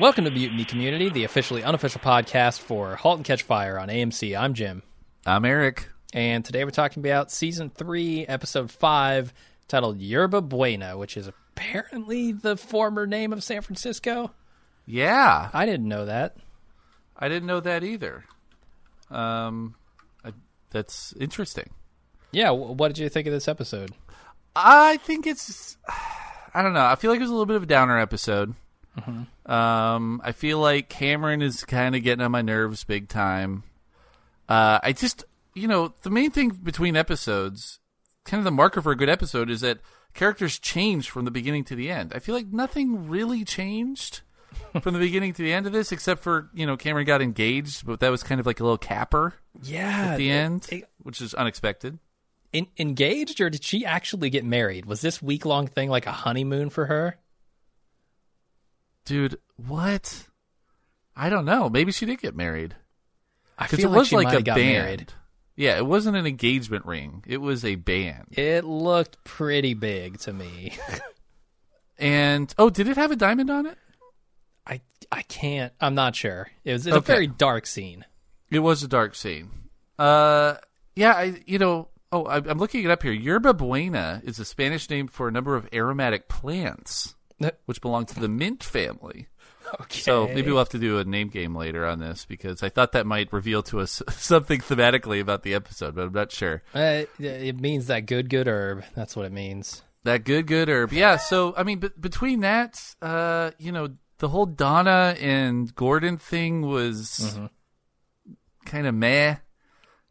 Welcome to Mutiny Community, the officially unofficial podcast for Halt and Catch Fire on AMC. I'm Jim. I'm Eric. And today we're talking about season three, episode five, titled Yerba Buena, which is apparently the former name of San Francisco. Yeah, I didn't know that. I didn't know that either. Um, I, that's interesting. Yeah, what did you think of this episode? I think it's. I don't know. I feel like it was a little bit of a downer episode. Um, I feel like Cameron is kind of getting on my nerves big time. Uh, I just, you know, the main thing between episodes, kind of the marker for a good episode, is that characters change from the beginning to the end. I feel like nothing really changed from the beginning to the end of this, except for you know Cameron got engaged, but that was kind of like a little capper Yeah, at the end, it- which is unexpected. En- engaged, or did she actually get married? Was this week long thing like a honeymoon for her? Dude, what? I don't know. Maybe she did get married I because feel it like was she like a got band. married. Yeah, it wasn't an engagement ring. It was a band. It looked pretty big to me. And oh, did it have a diamond on it? I I can't. I'm not sure. It was it's a very dark scene. It was a dark scene. Uh, yeah, I you know. Oh, I, I'm looking it up here. Yerba buena is a Spanish name for a number of aromatic plants, which belong to the mint family. Okay. So maybe we'll have to do a name game later on this because I thought that might reveal to us something thematically about the episode, but I'm not sure. Uh, it means that good good herb. That's what it means. That good, good herb. Yeah. So, I mean, b- between that, uh, you know, the whole Donna and Gordon thing was kind of meh.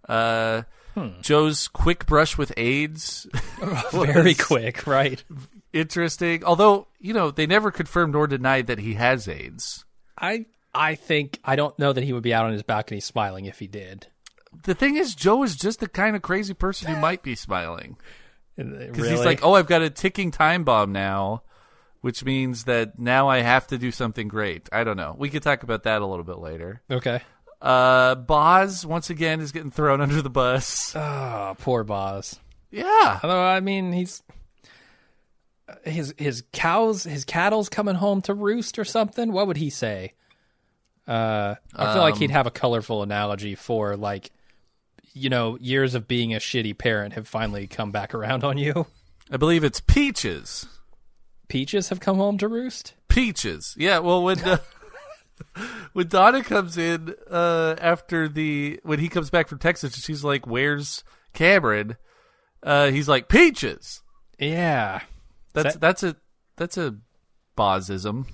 Uh, Hmm. Joe's quick brush with AIDS, Very quick, right? interesting. Although, you know, they never confirmed nor denied that he has AIDS. I I think I don't know that he would be out on his balcony smiling if he did. The thing is, Joe is just the kind of crazy person who might be smiling. Because Because he's like, oh, I've got a ticking time bomb now, which means that now I have to do something great. I don't know. We could talk about that a little bit later. okay. Uh, Boz once again is getting thrown under the bus. Oh, poor Boz. Yeah, Although I mean, he's his his cows, his cattle's coming home to roost or something. What would he say? Uh, I feel like he'd have a colorful analogy for like, you know, years of being a shitty parent have finally come back around on you. I believe it's Peaches. Peaches have come home to roost. Peaches. Yeah. Well, when uh, when Donna comes in uh, after the when he comes back from Texas, she's like, "Where's Cameron?" Uh, he's like, "Peaches." Yeah. That's That- that's a that's a Bozism.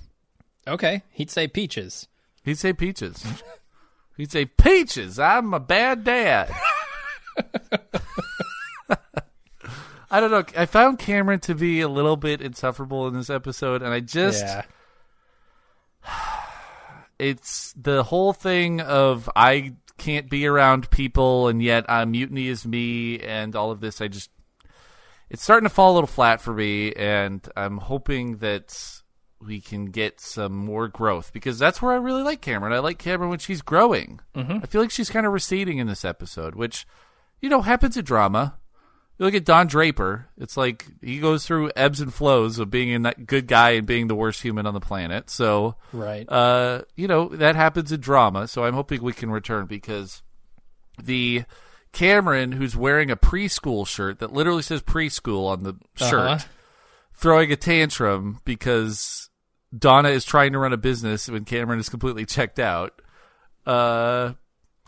Okay. He'd say peaches. He'd say peaches. He'd say peaches. I'm a bad dad. I don't know. I found Cameron to be a little bit insufferable in this episode, and I just yeah. it's the whole thing of I can't be around people, and yet uh, mutiny is me, and all of this. I just it's starting to fall a little flat for me, and I'm hoping that we can get some more growth because that's where I really like Cameron. I like Cameron when she's growing. Mm-hmm. I feel like she's kind of receding in this episode, which you know happens in drama. You look at Don Draper; it's like he goes through ebbs and flows of being a good guy and being the worst human on the planet. So, Right. uh, you know that happens in drama. So I'm hoping we can return because the Cameron who's wearing a preschool shirt that literally says preschool on the shirt, Uh-huh. throwing a tantrum because Donna is trying to run a business when Cameron is completely checked out, uh,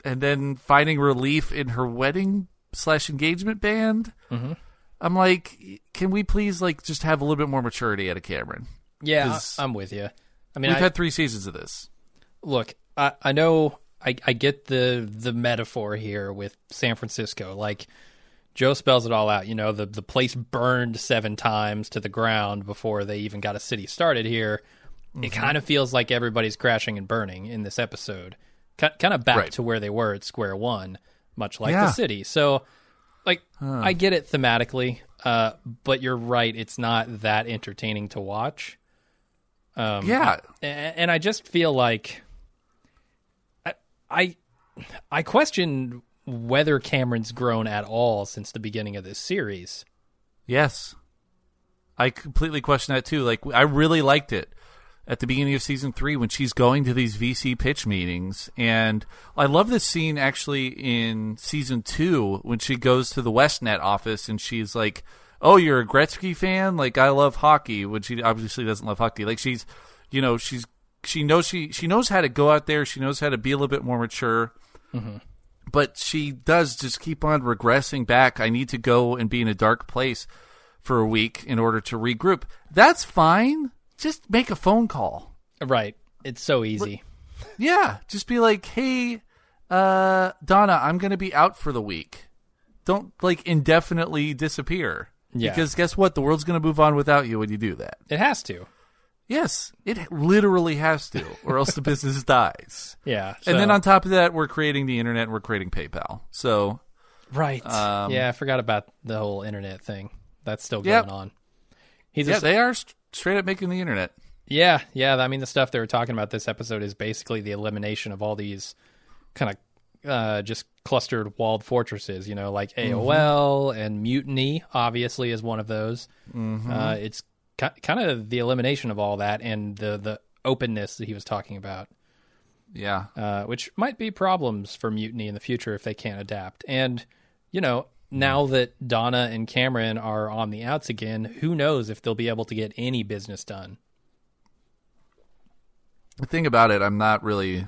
and then finding relief in her wedding slash engagement band. Mhm. I'm like, can we please like just have a little bit more maturity out of Cameron? yeah, I- I'm with you. I mean, We've I, had three seasons of this. look, I, I know I, I get the the metaphor here with San Francisco. Like Joe spells it all out. You know, the the place burned seven times to the ground before they even got a city started here. It kind of feels like everybody's crashing and burning in this episode. Kind of back Right. to where they were at square one, much like Yeah. the city. So, like, I get it thematically, uh, but you're right. It's not that entertaining to watch. Um, Yeah. a- and I just feel like I, I I question whether Cameron's grown at all since the beginning of this series. Yes. I completely question that too. Like I really liked it at the beginning of season three when she's going to these VC pitch meetings, and I love this scene actually in season two when she goes to the WestNet office and she's like, "Oh, you're a Gretzky fan? Like I love hockey," when she obviously doesn't love hockey. Like she's, you know, she's she knows she she knows how to go out there. She knows how to be a little bit more mature. Mm-hmm. But she does just keep on regressing back. I need to go and be in a dark place for a week in order to regroup. That's fine. Just make a phone call. Right. It's so easy. Yeah, just be like, "Hey, uh, Donna, I'm going to be out for the week. Don't like indefinitely disappear." Yeah. Because guess what? The world's going to move on without you when you do that. It has to. Yes, it literally has to, or else the business dies. Yeah. And then on top of that, we're creating the internet and we're creating PayPal. So Right. Um, yeah, I forgot about the whole internet thing. That's still Yep. going on. He's yeah, a, they are st- straight up making the internet. yeah, yeah. I mean, the stuff they were talking about this episode is basically the elimination of all these kind of uh, just clustered walled fortresses. You know, like Mm-hmm. AOL and Mutiny. Obviously, is one of those. Mm-hmm. Uh, it's ki- kind of the elimination of all that and the the openness that he was talking about. Yeah, uh, which might be problems for Mutiny in the future if they can't adapt. And, you know, now that Donna and Cameron are on the outs again, who knows if they'll be able to get any business done? the thing about it, I'm not really.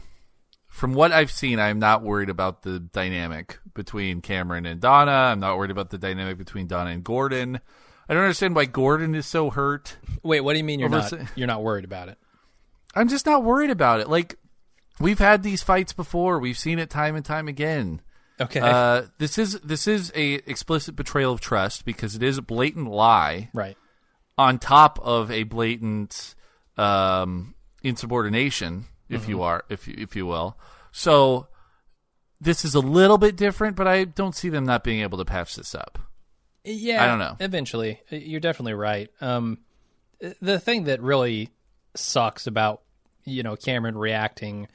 From what I've seen, I'm not worried about the dynamic between Cameron and Donna. I'm not worried about the dynamic between Donna and Gordon. I don't understand why Gordon is so hurt. Wait, what do you mean you're not you're not worried about it? I'm just not worried about it. Like we've had these fights before. We've seen it time and time again. Okay, Uh, this is this is a explicit betrayal of trust because it is a blatant lie right. on top of a blatant um, insubordination, if you are, if if you will. So this is a little bit different, but I don't see them not being able to patch this up. Yeah, I don't know. Eventually, you're definitely right. Um, the thing that really sucks about you know Cameron reacting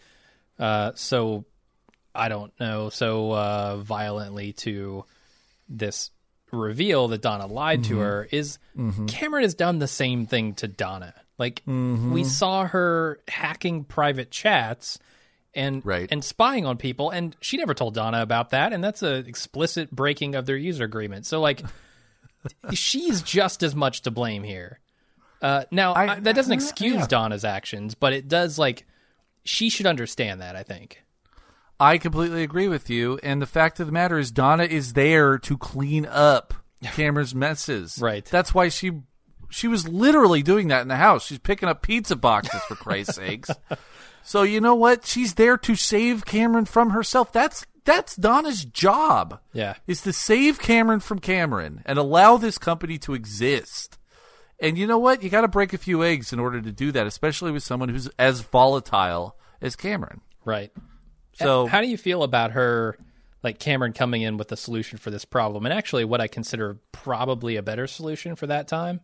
uh, so I don't know so uh, violently to this reveal that Donna lied Mm-hmm. to her is Cameron has done the same thing to Donna. Like Mm-hmm. we saw her hacking private chats and Right. and spying on people and she never told Donna about that and that's a explicit breaking of their user agreement. So like she's just as much to blame here. Uh, now I- I, that doesn't I- excuse yeah. Donna's actions, but it does like she should understand that. I think. I completely agree with you. And the fact of the matter is, Donna is there to clean up Cameron's messes. Right. That's why she she was literally doing that in the house. She's picking up pizza boxes for Christ's sakes. So you know what? She's there to save Cameron from herself. That's that's Donna's job. Yeah. Is to save Cameron from Cameron and allow this company to exist. And you know what? You got to break a few eggs in order to do that, especially with someone who's as volatile as Cameron. Right. So How do you feel about her, like Cameron coming in with a solution for this problem, and actually what I consider probably a better solution for that time?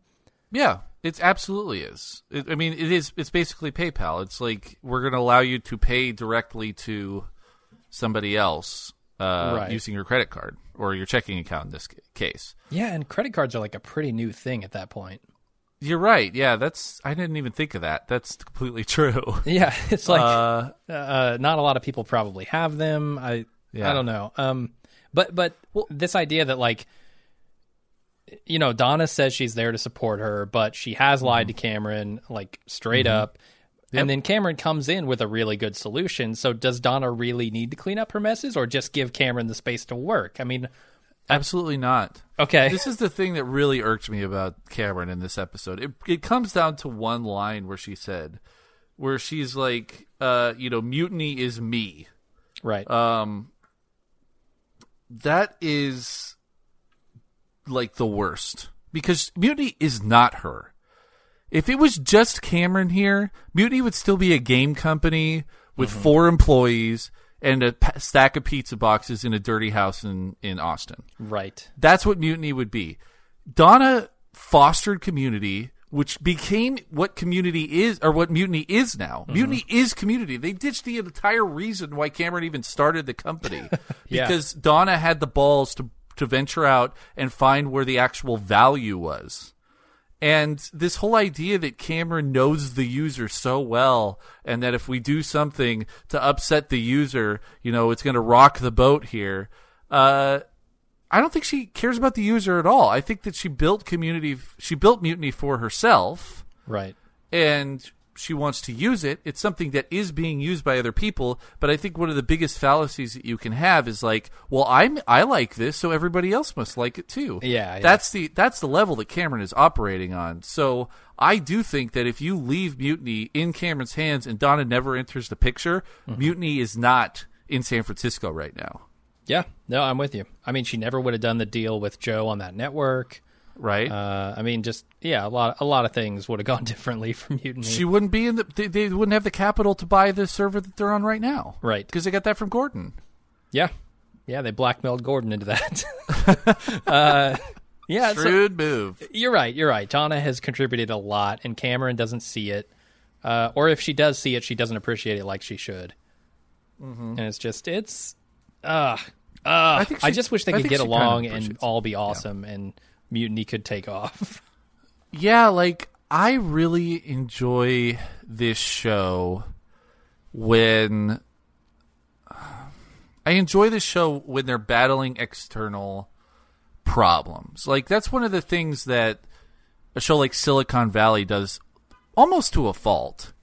Yeah, it absolutely is. It, I mean, it is. It's basically PayPal. It's like we're going to allow you to pay directly to somebody else uh, Right. using your credit card or your checking account in this case. Yeah, and credit cards are like a pretty new thing at that point. You're right. Yeah, that's. I didn't even think of that. That's completely true. Yeah, it's like Uh, uh, not a lot of people probably have them. I Yeah. I don't know. Um, but but this idea that like, you know, Donna says she's there to support her, but she has lied to Cameron like straight up. And then Cameron comes in with a really good solution. So does Donna really need to clean up her messes, or just give Cameron the space to work? I mean, absolutely not. okay, This is the thing that really irked me about Cameron in this episode. It it comes down to one line where she said, where she's like, uh, you know, mutiny is me. right, Um, that is like the worst because Mutiny is not her. If it was just Cameron here, Mutiny would still be a game company with four employees and a stack of pizza boxes in a dirty house in, in Austin. right, That's what Mutiny would be. Donna fostered community, which became what community is, or what Mutiny is now. Mm-hmm. Mutiny is community. They ditched the entire reason why Cameron even started the company Yeah. because Donna had the balls to to venture out and find where the actual value was. And this whole idea that Cameron knows the user so well, and that if we do something to upset the user, you know, it's going to rock the boat here. Uh, I don't think she cares about the user at all. I think that she built community, she built Mutiny for herself, Right. and she wants to use it. It's something that is being used by other people, but I think one of the biggest fallacies that you can have is like, well, I'm I like this, so everybody else must like it too. Yeah, yeah. That's the that's the level that Cameron is operating on. So I do think that if you leave Mutiny in Cameron's hands and Donna never enters the picture, Mm-hmm. Mutiny is not in San Francisco right now. Yeah. No, I'm with you. I mean, she never would have done the deal with Joe on that network. Right? Uh, I mean, just yeah, a lot, a lot of things would have gone differently from Mutiny. she wouldn't be in the they, they wouldn't have the capital to buy the server that they're on right now. Right. Because they got that from Gordon. yeah, yeah, they blackmailed Gordon into that. uh, yeah, Shrewd move. you're right. You're right. Donna has contributed a lot, and Cameron doesn't see it, uh, or if she does see it, she doesn't appreciate it like she should. Mm-hmm. And it's just, it's, uh, uh, I, think she- just wish they could get she kind of along and all be awesome, and Mutiny could take off. Yeah, like I really enjoy this show when I enjoy this show when they're battling external problems. Like that's one of the things that a show like Silicon Valley does almost to a fault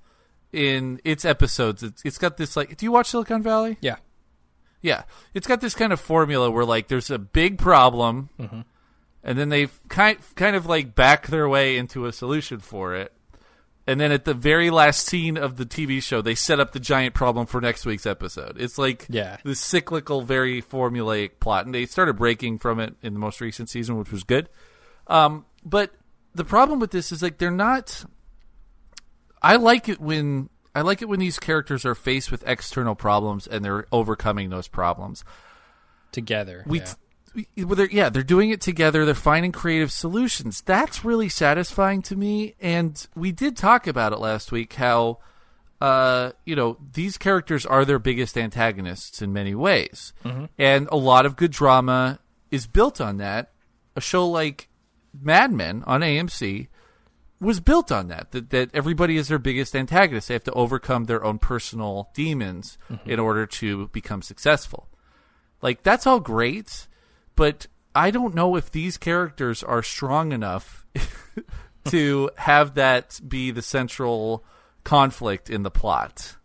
in its episodes. It's, it's got this like do you watch Silicon Valley? yeah, Yeah, it's got this kind of formula where like there's a big problem, mm-hmm. And then they kind kind of like back their way into a solution for it, and then at the very last scene of the TV show, they set up the giant problem for next week's episode. It's like Yeah. the cyclical, very formulaic plot, and they started breaking from it in the most recent season, which was good. Um, but the problem with this is like they're not. I like it when I like it when these characters are faced with external problems and they're overcoming those problems. together. We, yeah. t- well, they're, yeah, they're doing it together. They're finding creative solutions. That's really satisfying to me. And we did talk about it last week. How, uh, you know, these characters are their biggest antagonists in many ways, and a lot of good drama is built on that. A show like Mad Men on AMC was built on that, that that everybody is their biggest antagonist. They have to overcome their own personal demons in order to become successful. Like that's all great, but I don't know if these characters are strong enough to have that be the central conflict in the plot.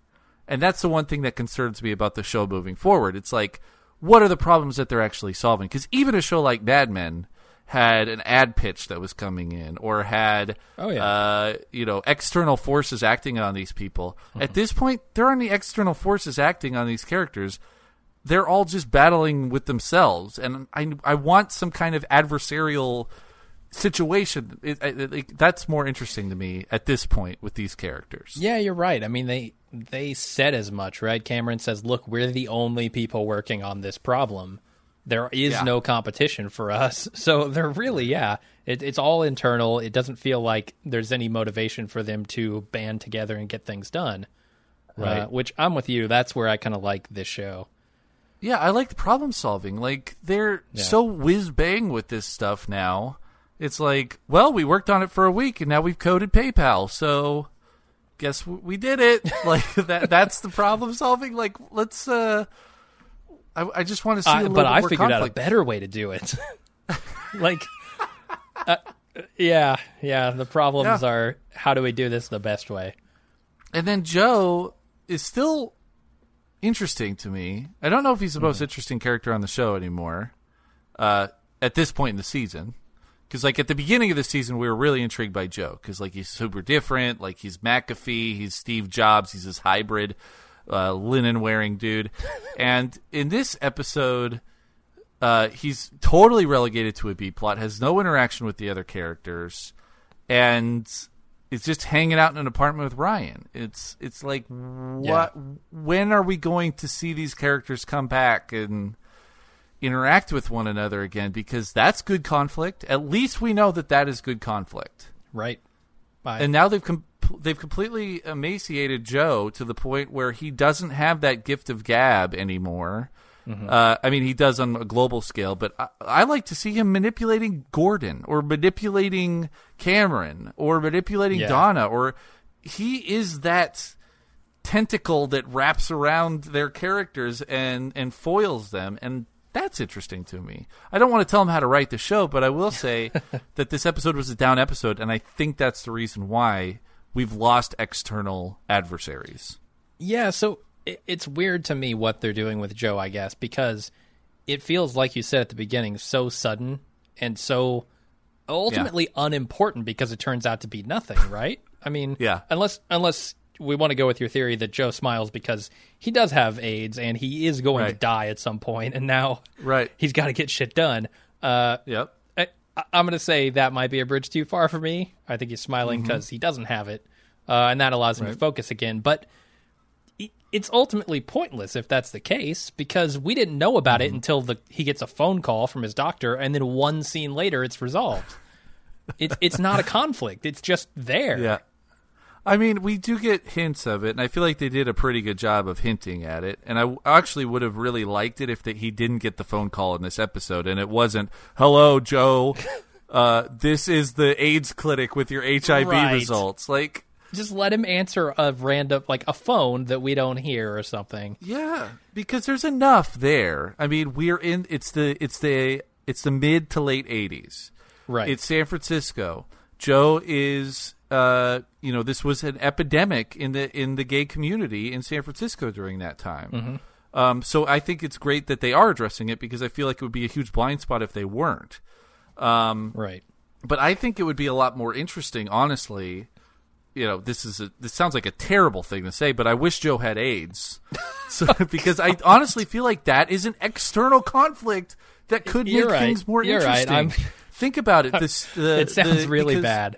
And that's the one thing that concerns me about the show moving forward. It's like, what are the problems that they're actually solving? Because even a show like Mad Men had an ad pitch that was coming in, or had, Oh, yeah. uh, you know, external forces acting on these people. At this point, there aren't any external forces acting on these characters. They're all just battling with themselves, and I, I want some kind of adversarial situation. It, it, it- that's more interesting to me at this point with these characters. Yeah, you're right. I mean, they they said as much, right? Cameron says, "Look, we're the only people working on this problem. There is Yeah. no competition for us." So they're really, yeah, it, it's all internal. It doesn't feel like there's any motivation for them to band together and get things done. Right. Uh, which I'm with you. That's where I kind of like this show. Yeah, I like the problem solving. Like they're Yeah. so whiz bang with this stuff now. It's like, well, we worked on it for a week and now we've coded PayPal, so guess we did it. like that. That's the problem solving. Like let's. uh I, I just want to see. a I, little but I figured out a better way to do it. like, uh, yeah, yeah. The problems Yeah. are how do we do this the best way? And then Joe is still interesting to me. I don't know if he's the Mm-hmm. most interesting character on the show anymore. Uh, at this point in the season, because like at the beginning of the season, we were really intrigued by Joe because like he's super different. Like he's McAfee, he's Steve Jobs, he's this hybrid uh, linen wearing dude. and in this episode, uh, he's totally relegated to a B plot, has no interaction with the other characters, and is just hanging out in an apartment with Ryan. It's it's like what? When are we going to see these characters come back and interact with one another again? Because that's good conflict. At least we know that that is good conflict. Right. I, And now they've com- they've completely emaciated Joe to the point where he doesn't have that gift of gab anymore, Uh, I mean, he does on a global scale, but I, I like to see him manipulating Gordon or manipulating Cameron or manipulating Yeah. Donna, or he is that tentacle that wraps around their characters and and foils them, and that's interesting to me. I don't want to tell him how to write the show, but I will say that this episode was a down episode, and I think that's the reason why we've lost external adversaries. Yeah, so it, it's weird to me what they're doing with Joe, I guess, because it feels like you said at the beginning, so sudden and so ultimately unimportant because it turns out to be nothing, right? I mean, Yeah. unless unless we want to go with your theory that Joe smiles because he does have AIDS and he is going to die at some point, and now Right. he's got to get shit done. Uh, Yep. I, I'm going to say that might be a bridge too far for me. I think he's smiling Mm-hmm. because he doesn't have it, uh, and that allows him to focus again. But it's ultimately pointless if that's the case because we didn't know about Mm-hmm. it until the he gets a phone call from his doctor, and then one scene later, it's resolved. it's it's not a conflict; it's just there. Yeah. I mean, we do get hints of it, and I feel like they did a pretty good job of hinting at it. And I w- actually would have really liked it if that he didn't get the phone call in this episode, and it wasn't, "Hello, Joe, uh, this is the AIDS clinic with your HIV Right. results." Like, Just let him answer a random like a phone that we don't hear or something. yeah, because there's enough there. I mean, we're in. It's the it's the it's the mid to late '80s. Right. It's San Francisco. Joe is uh you know this was an epidemic in the in the gay community in San Francisco during that time. Um so I think it's great that they are addressing it because I feel like it would be a huge blind spot if they weren't. Um, right. But I think it would be a lot more interesting honestly. You know, this is a this sounds like a terrible thing to say, but I wish Joe had AIDS. So because I honestly feel like that is an external conflict that could You're make right. things more You're right. interesting. I'm- Think about it. This the, It sounds the- really bad.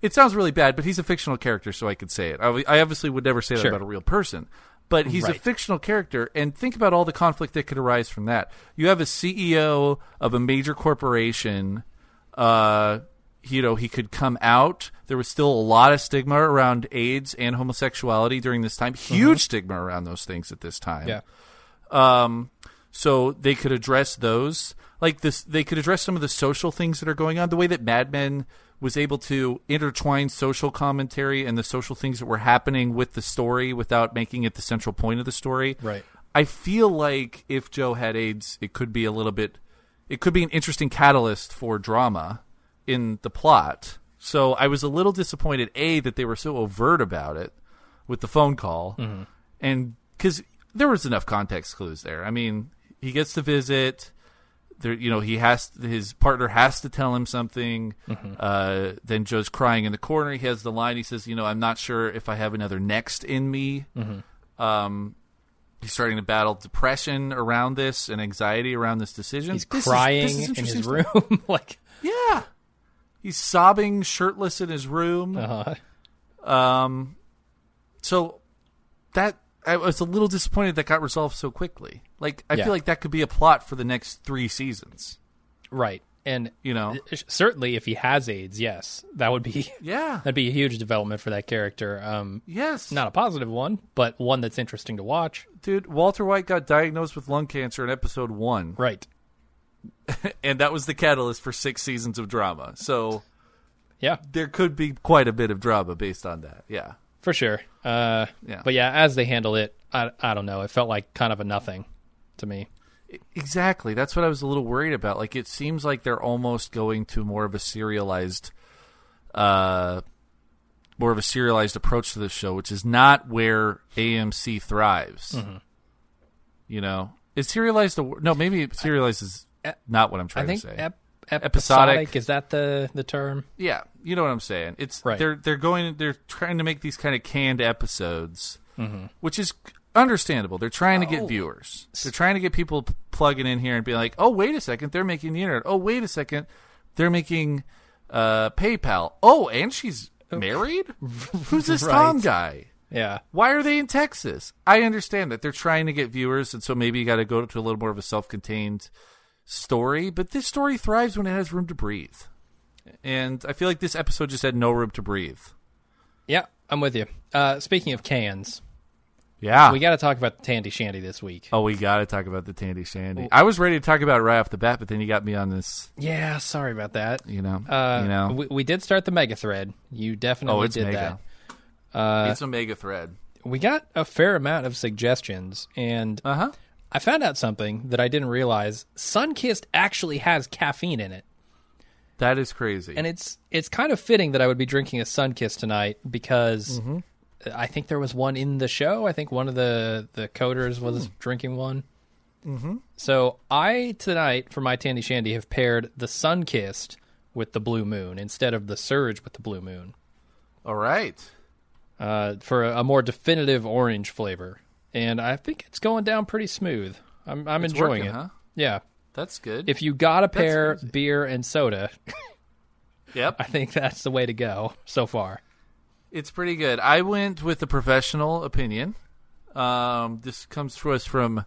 it sounds really bad, but he's a fictional character, so I could say it. I, I obviously would never say that Sure. about a real person, but he's a fictional character, and think about all the conflict that could arise from that. You have a CEO of a major corporation. Uh, you know, he could come out. There was still a lot of stigma around AIDS and homosexuality during this time. Huge stigma around those things at this time. Yeah. Um, so they could address those, like this. They could address some of the social things that are going on. The way that Mad Men was able to intertwine social commentary and the social things that were happening with the story without making it the central point of the story. Right. I feel like if Joe had AIDS, it could be a little bit. It could be an interesting catalyst for drama in the plot. So I was a little disappointed, a that they were so overt about it with the phone call, and because there was enough context clues there. I mean, he gets to visit. There, you know, he has his partner has to tell him something. Uh, then Joe's crying in the corner. He has the line. He says, "You know, I'm not sure if I have another next in me." Um, he's starting to battle depression around this and anxiety around this decision. He's This crying this is in his room. like, Yeah, he's sobbing, shirtless in his room. uh, Um, so that I was a little disappointed that got resolved so quickly. Like I Yeah. feel like that could be a plot for the next three seasons. right. And You know? certainly if he has AIDS, yes, that would be Yeah. that'd be a huge development for that character. Um, yes. not a positive one, but one that's interesting to watch. dude. Walter White got diagnosed with lung cancer in episode one, Right. and that was the catalyst for six seasons of drama. So Yeah, there could be quite a bit of drama based on that. Yeah. for sure. Uh, Yeah. But yeah, as they handle it, I, I don't know. It felt like kind of a nothing to me. Exactly. That's what I was a little worried about. Like it seems like they're almost going to more of a serialized uh more of a serialized approach to this show, which is not where AMC thrives. You know, is serialized a? No, maybe serialized is not what I'm trying to say. ep- Episodic. episodic is that the the term? yeah, you know what I'm saying. It's Right. they're they're going they're trying to make these kind of canned episodes, which is understandable. They're trying to get Oh. viewers. They're trying to get people plugging in here and be like, "Oh, wait a second, they're making the internet. Oh, wait a second, they're making uh, PayPal. Oh, and she's married. Who's this Tom guy? Yeah. Why are they in Texas? I understand that they're trying to get viewers, and so maybe you got to go to a little more of a self-contained story. But this story thrives when it has room to breathe, and I feel like this episode just had no room to breathe. Yeah, I'm with you. Uh, speaking of cans, Yeah. We got to talk about the Tandy Shandy this week. oh, we got to talk about the Tandy Shandy. I was ready to talk about it right off the bat, but then you got me on this. Yeah, sorry about that. You know. Uh, you know. we, we did start the mega thread. You definitely oh, it's did mega. that. Uh, it's a mega thread. we got a fair amount of suggestions, and Uh huh. I found out something that I didn't realize. Sunkist actually has caffeine in it, That is crazy. and it's it's kind of fitting that I would be drinking a Sunkist tonight because Mm-hmm. I think there was one in the show. I think one of the the coders was Hmm. drinking one. Mm-hmm. So I tonight for my Tandy Shandy have paired the Sunkist with the Blue Moon instead of the Surge with the Blue Moon All right. uh, for a, a more definitive orange flavor, and I think it's going down pretty smooth. I'm I'm It's enjoying working, it. huh? Yeah. That's good. If you got a pair beer and soda, yep. I think that's the way to go so far. It's pretty good. I went with the professional opinion. Um, this comes to us from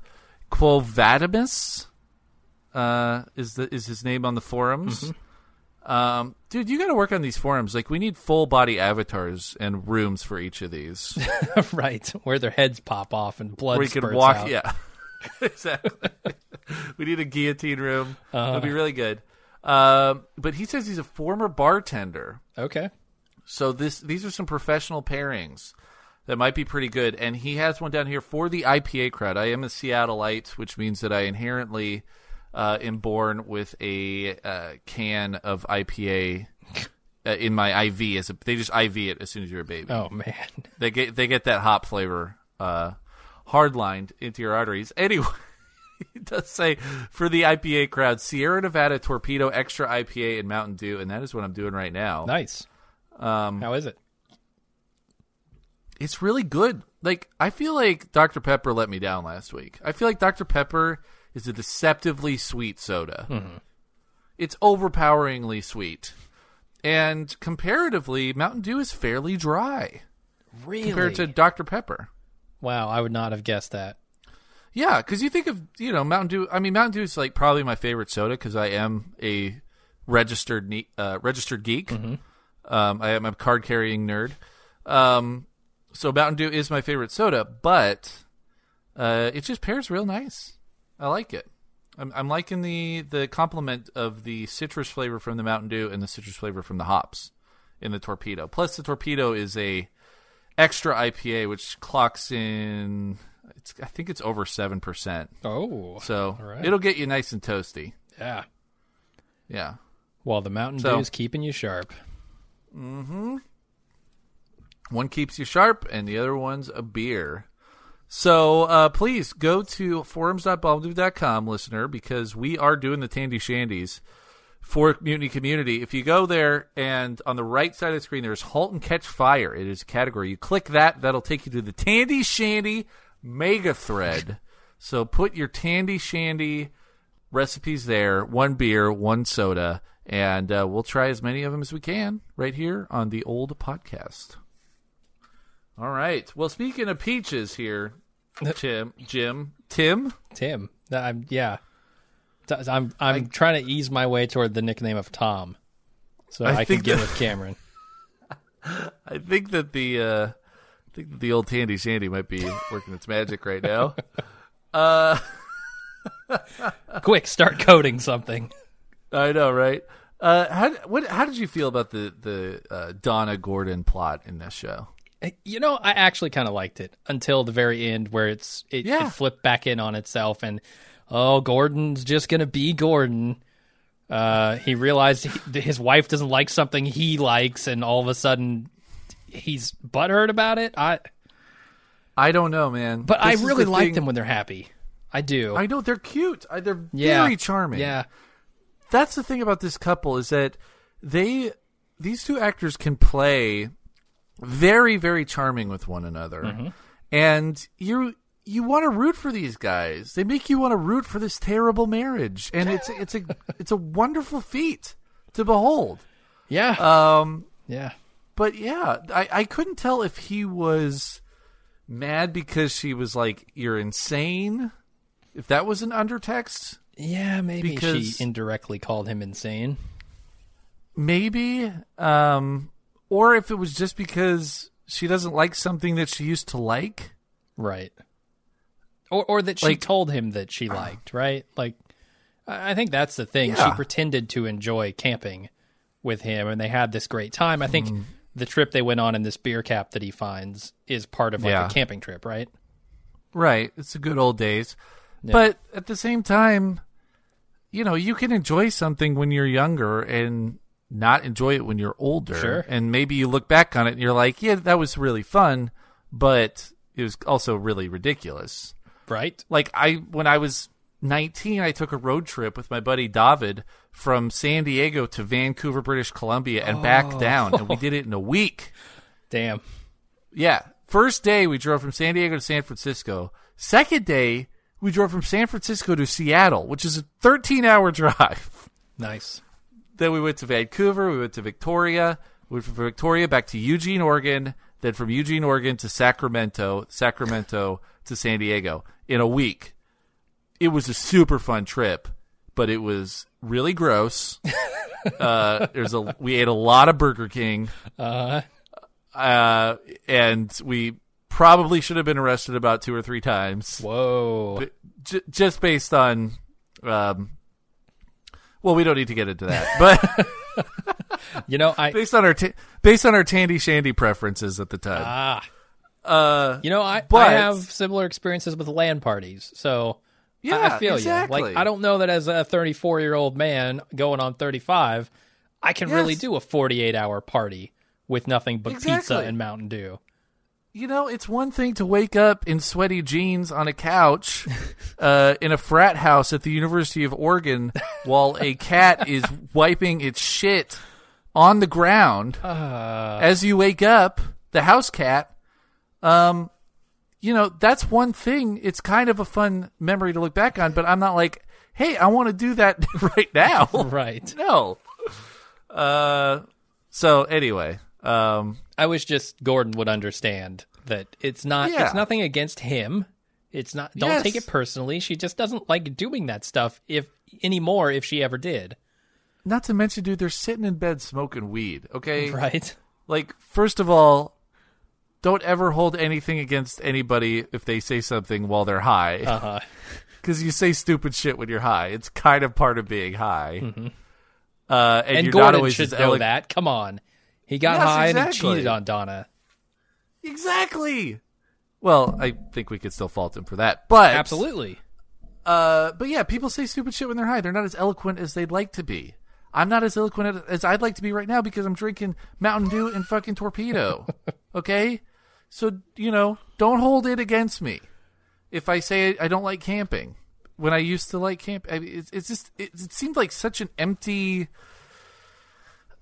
Quovadimus. Uh, is the is his name on the forums? Um, dude, you got to work on these forums. Like, we need full body avatars and rooms for each of these, right, where their heads pop off and blood where you can walk. out. Yeah, exactly. we need a guillotine room. Uh-huh. It'll be really good. Um, but he says he's a former bartender. Okay. So this these are some professional pairings that might be pretty good. And he has one down here for the IPA crowd. I am a Seattleite, which means that I inherently uh, am born with a uh, can of IPA uh, in my IV. As a, they just IV it as soon as you're a baby. Oh man. They get they get that hop flavor uh, hard lined into your arteries. Anyway. It does say for the IPA crowd, Sierra Nevada Torpedo Extra IPA and Mountain Dew, and that is what I'm doing right now. Nice. Um, How is it? it's really good. Like I feel like Dr Pepper let me down last week. I feel like Dr Pepper is a deceptively sweet soda. It's overpoweringly sweet. And comparatively, Mountain Dew is fairly dry Really? compared to Dr Pepper. wow, I would not have guessed that. Yeah, because you think of you know Mountain Dew. I mean, Mountain Dew is like probably my favorite soda because I am a registered uh, registered geek. Um, I am a card carrying nerd. Um, so Mountain Dew is my favorite soda, but uh, it just pairs real nice. I like it. I'm, I'm liking the the complement of the citrus flavor from the Mountain Dew and the citrus flavor from the hops in the torpedo. Plus, the torpedo is a extra IPA, which clocks in. It's, I think it's over seven percent. Oh. So right. it'll get you nice and toasty. Yeah. Yeah. While the Mountain So- is keeping you sharp. One keeps you sharp, and the other one's a beer. So uh, please go to forums.bombdude.com, listener, because we are doing the Tandy Shandies for Mutiny Community. If you go there and on the right side of the screen, there's Halt and Catch Fire. It is a category. You click that, that'll take you to the Tandy Shandy Mega Thread. So put your Tandy Shandy recipes there one beer, one soda, and uh, we'll try as many of them as we can right here on the old podcast. All right. Well, speaking of peaches here, Tim, Jim, Tim, Tim. I'm yeah. I'm I'm trying to ease my way toward the nickname of Tom, so I I, can get that- with Cameron. I think that the uh, I think that the old Tandy Sandy might be working its magic right now. Uh, Quick, start coding something. I know, right? Uh, how what how did you feel about the the uh, Donna Gordon plot in this show? You know, I actually kind of liked it until the very end, where it's it, Yeah. it flipped back in on itself, and oh, Gordon's just gonna be Gordon. Uh, he realized he, his wife doesn't like something he likes, and all of a sudden he's butthurt about it. I I don't know, man. but I This is really the like thing- them when they're happy. I do. I know they're cute. I, they're yeah. very charming. Yeah. that's the thing about this couple is that they these two actors can play very very charming with one another Mm-hmm. and you you want to root for these guys they make you want to root for this terrible marriage and it's it's a it's a wonderful feat to behold Yeah. um yeah. but yeah i i couldn't tell if he was mad because she was like you're insane if that was an undertext Yeah, maybe Because- she indirectly called him insane. maybe um or if it was just because she doesn't like something that she used to like Right. Or or that she Like- told him that she liked, right? Like I think that's the thing. She pretended to enjoy camping with him and they had this great time. I Mm. think the trip they went on in this beer cap that he finds is part of like Yeah. a camping trip, right? Right. It's the good old days. But at the same time, you know, you can enjoy something when you're younger and not enjoy it when you're older. Sure. And maybe you look back on it and you're like, yeah, that was really fun, but it was also really ridiculous. Right? Like I when I was 19, I took a road trip with my buddy David from San Diego to Vancouver, British Columbia and back oh. down and we did it in a week. Damn. Yeah. First day we drove from San Diego to San Francisco. Second day we drove from San Francisco to Seattle, which is a 13 hour drive. Nice. Then we went to Vancouver. We went to Victoria. We went from Victoria back to Eugene, Oregon. Then from Eugene, Oregon to Sacramento, Sacramento to San Diego in a week. It was a super fun trip, but it was really gross. uh, there's a we ate a lot of Burger King Uh uh, and we probably should have been arrested about two or three times, whoa. j- just based on. Um, well, we don't need to get into that, but You know, I based on our ta- based on our Tandy Shandy preferences at the time. ah Uh, You know, I, But- I have similar experiences with LAN parties, so I- I, feel exactly. you. Like, I don't know that as a 34 year old man going on 35, I can really do a 48 hour party with nothing but pizza and Mountain Dew. You know, it's one thing to wake up in sweaty jeans on a couch uh, in a frat house at the University of Oregon while a cat is wiping its shit on the ground Uh, as you wake up, the house cat. Um, you know, that's one thing. It's kind of a fun memory to look back on, but I'm not like, hey, I want to do that right now. right. no. Uh, so anyway, um, I wish just Gordon would understand that it's not, Yeah. it's nothing against him. It's not, don't Yes. take it personally. She just doesn't like doing that stuff if anymore, if she ever did. not to mention, dude, they're sitting in bed smoking weed. Okay, Right. like first of all, don't ever hold anything against anybody if they say something while they're high, Uh huh. because you say stupid shit when you're high. It's kind of part of being high. Uh, and, And Gordon always should know elo- that. Come on. He got Yes, high and he cheated on Donna. Exactly. Well, I think we could still fault him for that, but Absolutely. Uh, but yeah, people say stupid shit when they're high. They're not as eloquent as they'd like to be. I'm not as eloquent as I'd like to be right now because I'm drinking Mountain Dew and fucking torpedo. Okay, so you know, don't hold it against me if I say I don't like camping when I used to like camp. I mean, it's, it's just it, it seemed like such an empty.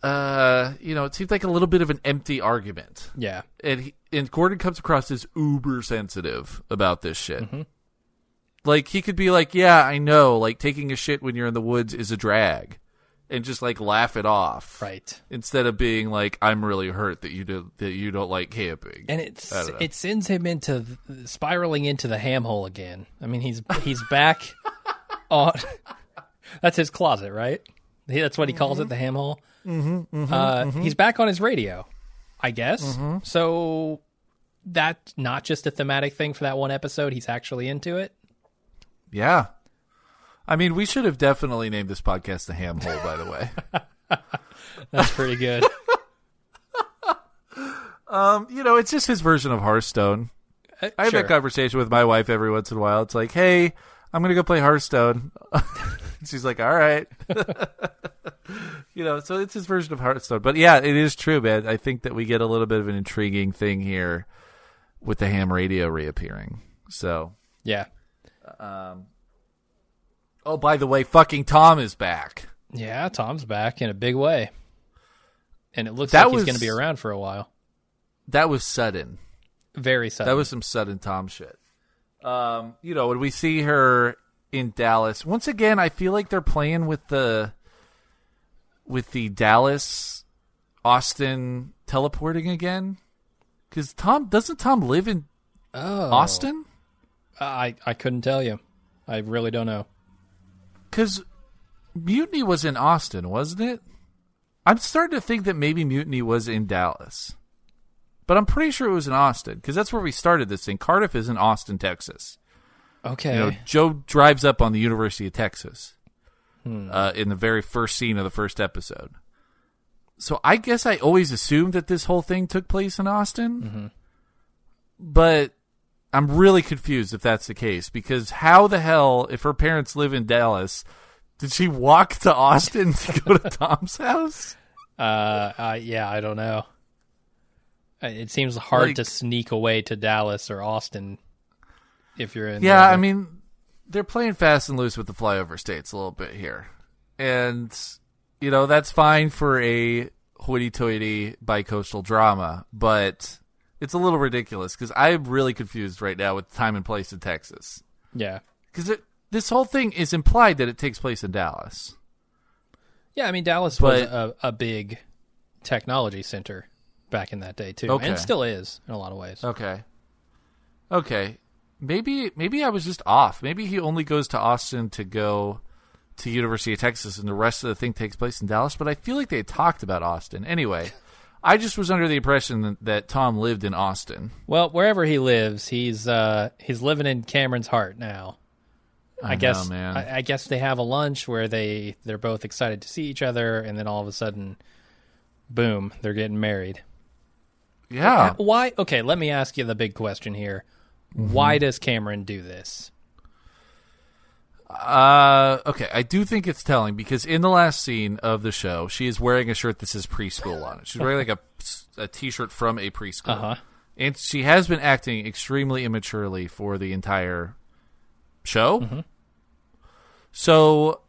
Uh, you know, it seems like a little bit of an empty argument Yeah. and he, and Gordon comes across as uber sensitive about this shit. Like he could be like, "Yeah, I know. Like taking a shit when you're in the woods is a drag," and just like laugh it off, Right. Instead of being like, "I'm really hurt that you do that you don't like camping." And it's I don't know. it sends him into spiraling into the ham hole again. I mean, he's he's back on. That's his closet, right? He- That's what he calls it, the ham hole. Mm-hmm, uh, He's back on his radio, I guess. So that's not just a thematic thing for that one episode. He's actually into it. yeah, I mean, we should have definitely named this podcast the Ham Hole. By the way, That's pretty good. um, you know, it's just his version of Hearthstone. Uh, I have sure. that conversation with my wife every once in a while. It's like, hey, I'm gonna go play Hearthstone. She's like, all right. you know, so it's his version of Hearthstone. But yeah, it is true, man. I think that we get a little bit of an intriguing thing here with the ham radio reappearing. So, Yeah. Um. oh, by the way, fucking Tom is back. Yeah, Tom's back in a big way. And it looks That like was- he's going to be around for a while. That was sudden. Very sudden. That was some sudden Tom shit. Um, you know, when we see her in Dallas, once again, I feel like they're playing with the with the Dallas Austin teleporting again. Because Tom doesn't Tom live in oh. Austin? I I couldn't tell you. I really don't know. Because Mutiny was in Austin, wasn't it? I'm starting to think that maybe Mutiny was in Dallas. but I'm pretty sure it was in Austin because that's where we started this thing. Cardiff is in Austin, Texas. Okay. You know, Joe drives up on the University of Texas uh, in the very first scene of the first episode. So I guess I always assumed that this whole thing took place in Austin, but I'm really confused if that's the case because how the hell, if her parents live in Dallas, did she walk to Austin to go to Tom's house? Uh, uh, yeah, I don't know. Uh, It seems hard Like- to sneak away to Dallas or Austin if you're in. Yeah, the- I uh, mean, they're playing fast and loose with the flyover states a little bit here. And, you know, that's fine for a hoity toity bicoastal drama, but it's a little ridiculous because I'm really confused right now with time and place in Texas. yeah, Because this whole thing is implied that it takes place in Dallas. yeah. I mean, Dallas was a, a big technology center back in that day too, Okay. and still is in a lot of ways. Okay. Okay. Maybe maybe I was just off. Maybe he only goes to Austin to go to University of Texas and the rest of the thing takes place in Dallas, but I feel like they talked about Austin. Anyway, I just was under the impression that, that Tom lived in Austin. Well, wherever he lives, he's uh, he's living in Cameron's heart now. I, I guess. know. I, I guess they have a lunch where they they're both excited to see each other, and then all of a sudden, boom, they're getting married. Yeah. Why? Okay, let me ask you the big question here. Mm-hmm. Why does Cameron do this? Uh okay, I do think it's telling because in the last scene of the show, she is wearing a shirt that says preschool on it. She's wearing like a a t-shirt from a preschool. Uh huh. And she has been acting extremely immaturely for the entire show. So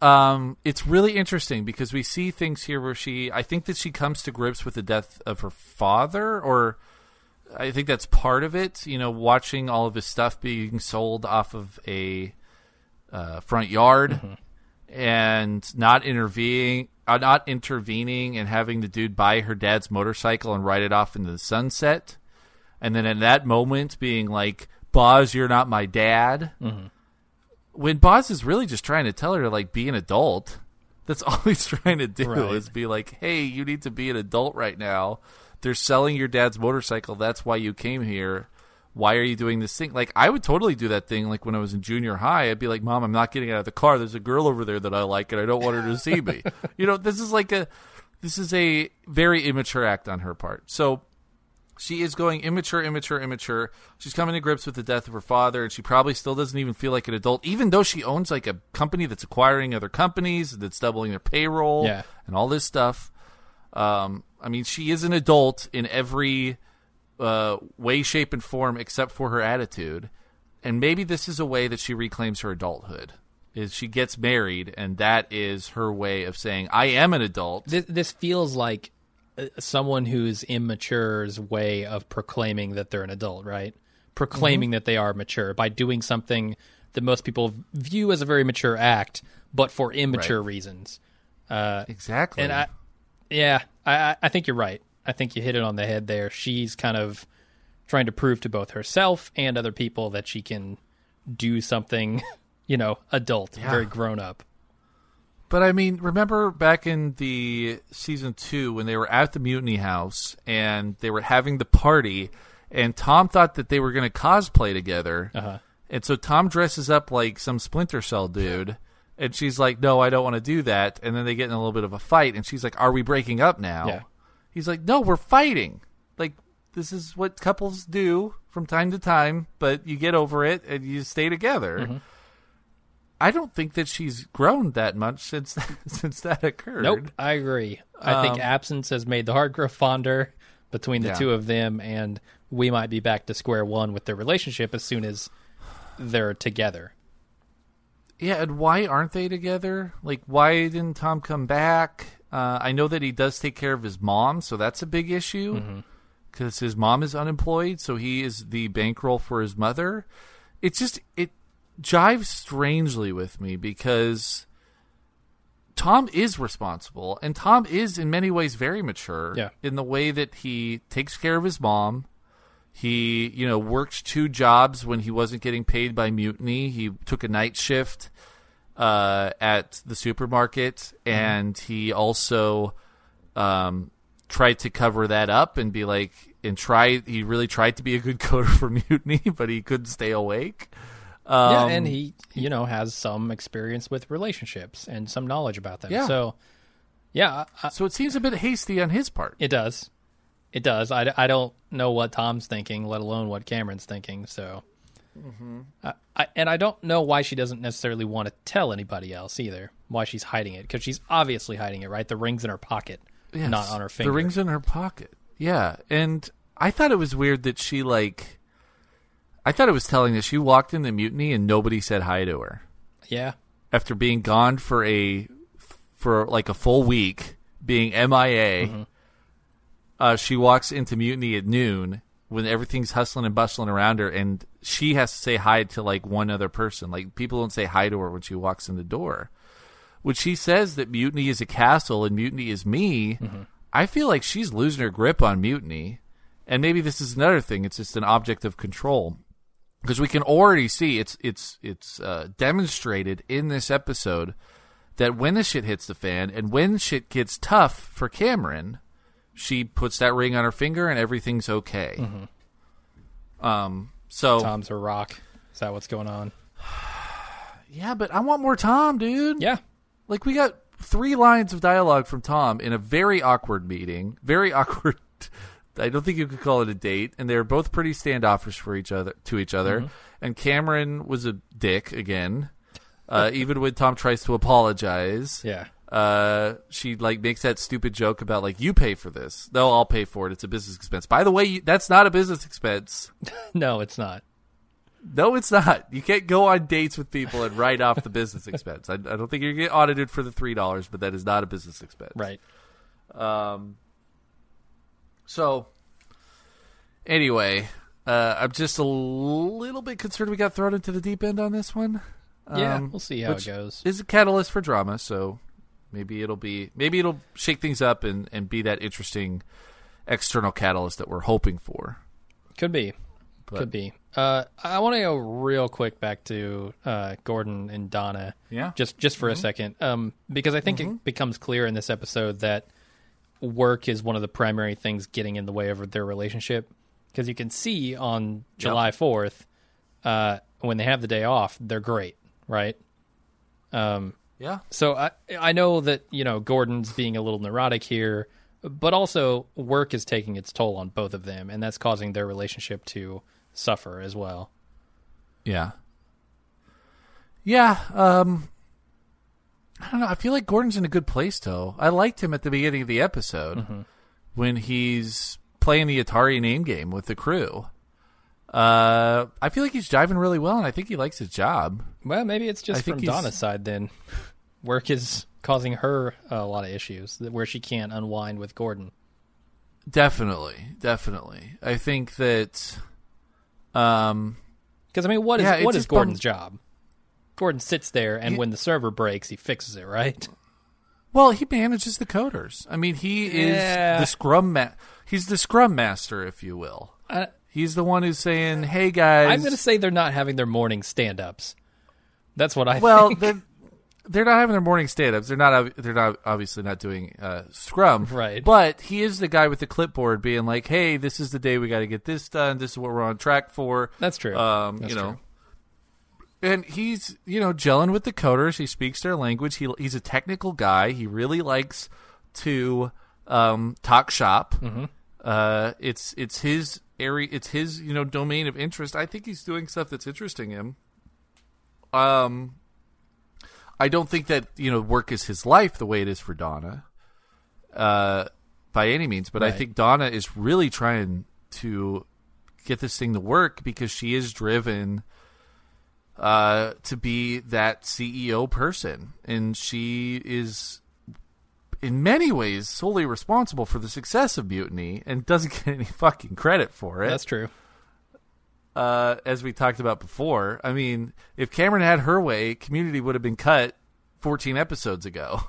um it's really interesting because we see things here where she I think that she comes to grips with the death of her father or I think that's part of it, you know, watching all of his stuff being sold off of a uh, front yard and not intervening uh, not intervening and having the dude buy her dad's motorcycle and ride it off into the sunset. And then at that moment being like boz you're not my dad. When boz is really just trying to tell her to like be an adult that's all he's trying to do Right. is be like hey you need to be an adult right now they're selling your dad's motorcycle that's why you came here why are you doing this thing? Like, I would totally do that thing. Like when I was in junior high, I'd be like, "Mom, I'm not getting out of the car. There's a girl over there that I like, and I don't want her to see me." you know, this is like a, this is a very immature act on her part. So she is going immature, immature, immature. She's coming to grips with the death of her father, and she probably still doesn't even feel like an adult, even though she owns like a company that's acquiring other companies, that's doubling their payroll, Yeah. and all this stuff. Um, I mean, she is an adult in every uh, way, shape, and form except for her attitude. And maybe this is a way that she reclaims her adulthood. Is she gets married, and that is her way of saying, "I am an adult." This, this feels like uh, someone who's immature's way of proclaiming that they're an adult, right? Proclaiming Mm-hmm. that they are mature by doing something that most people view as a very mature act, but for immature reasons. Uh, Exactly. and I, yeah, I, I- think you're right. I think you hit it on the head there. She's kind of trying to prove to both herself and other people that she can do something, you know, adult, very grown up. But I mean, remember back in the season two when they were at the Mutiny House and they were having the party, and Tom thought that they were going to cosplay together, Uh-huh. and so Tom dresses up like some Splinter Cell dude, and she's like, "No, I don't want to do that." And then they get in a little bit of a fight, and she's like, "Are we breaking up now?" Yeah. He's like, "No, we're fighting. Like this is what couples do from time to time, but you get over it and you stay together." Mm-hmm. I don't think that she's grown that much since since that occurred. Nope, I agree. I think Um, absence has made the heart grow fonder between the Yeah. two of them, and we might be back to square one with their relationship as soon as they're together. Yeah, and why aren't they together? Like, why didn't Tom come back? Uh, I know that he does take care of his mom, so that's a big issue because his mom is unemployed, so he is the bankroll for his mother. It's just it jives strangely with me because Tom is responsible, and Tom is in many ways very mature. Yeah. in the way that he takes care of his mom. He, you know, worked two jobs when he wasn't getting paid by Mutiny. He took a night shift uh, at the supermarket, and he also um, tried to cover that up and be like and try he really tried to be a good coder for mutiny but he couldn't stay awake um, yeah, and he, you know, has some experience with relationships and some knowledge about them. Yeah. So, yeah, I, so it seems a bit hasty on his part it does. It does. I, I don't know what Tom's thinking, let alone what Cameron's thinking. So, Mm-hmm. I, I, and I don't know why she doesn't necessarily want to tell anybody else either. Why she's hiding it? Because she's obviously hiding it, right? The ring's in her pocket, Yes, not on her finger. the ring's in her pocket yeah and i thought it was weird that she like i thought it was telling that she walked in the mutiny and nobody said hi to her yeah, after being gone for a for like a full week, being MIA. Uh, she walks into mutiny at noon when everything's hustling and bustling around her, and she has to say hi to like one other person. Like people don't say hi to her when she walks in the door. When she says that mutiny is a castle and mutiny is me, I feel like she's losing her grip on mutiny. And maybe this is another thing; it's just an object of control because we can already see it's it's it's uh, demonstrated in this episode that when the shit hits the fan and when shit gets tough for Cameron, she puts that ring on her finger and everything's okay. Um. So Tom's a rock. Is that what's going on? yeah, but I want more Tom, dude. Yeah, Like we got three lines of dialogue from Tom in a very awkward meeting. Very awkward. I don't think you could call it a date, and they're both pretty standoffish for each other to each other. And Cameron was a dick again, uh, even when Tom tries to apologize. yeah. Uh, she like makes that stupid joke about like you pay for this. No, I'll pay for it. It's a business expense. By the way, you, that's not a business expense. No, it's not. No, it's not. You can't go on dates with people and write off the business expense. I, I don't think you're gonna get audited for the three dollars, but that is not a business expense. Right. Um. So, anyway, uh, I'm just a little bit concerned we got thrown into the deep end on this one. Yeah, Um, we'll see how it goes. Is a catalyst for drama, so maybe it'll be maybe it'll shake things up and and be that interesting external catalyst that we're hoping for. Could be. But- Could be. Uh, I want to go real quick back to uh, Gordon and Donna. Yeah. Just just for a second, um, because I think it becomes clear in this episode that work is one of the primary things getting in the way of their relationship. Because you can see on July Fourth, uh, when they have the day off, they're great, right? Um, Yeah. so I I know that you know Gordon's being a little neurotic here, but also work is taking its toll on both of them, and that's causing their relationship to suffer as well. Yeah. Yeah, um I don't know. I feel like Gordon's in a good place though. I liked him at the beginning of the episode when he's playing the Atari name game with the crew. Uh I feel like he's jiving really well and I think he likes his job. Well, maybe it's just think from Donna's side then. Work is causing her a lot of issues where she can't unwind with Gordon. Definitely, definitely. I think that um Because I mean, what is yeah, what is Gordon's bums- job? Gordon sits there, and He- when the server breaks, he fixes it, right? Well, he manages the coders. I mean, he Yeah. is the scrum ma- he's the scrum master, if you will. I, He's the one who's saying, "Hey guys." I'm going to say they're not having their morning stand-ups. That's what I well, think. they're not having their morning stand-ups. They're not. They're not obviously not doing uh, scrum. Right. But he is the guy with the clipboard, being like, "Hey, this is the day we got to get this done. This is what we're on track for." That's true. Um, That's you know. true. And he's, you know, gelling with the coders. He speaks their language. He he's a technical guy. He really likes to um, talk shop. Mm-hmm. Uh, it's it's his area. It's his you know domain of interest. I think he's doing stuff that's interesting him. Um, I don't think that you know work is his life the way it is for Donna, uh, by any means. But I think Donna is really trying to get this thing to work because she is driven uh, to be that CEO person, and she is in many ways solely responsible for the success of Mutiny and doesn't get any fucking credit for it That's true. Uh, as we talked about before. I mean, if Cameron had her way, Community would have been cut 14 episodes ago,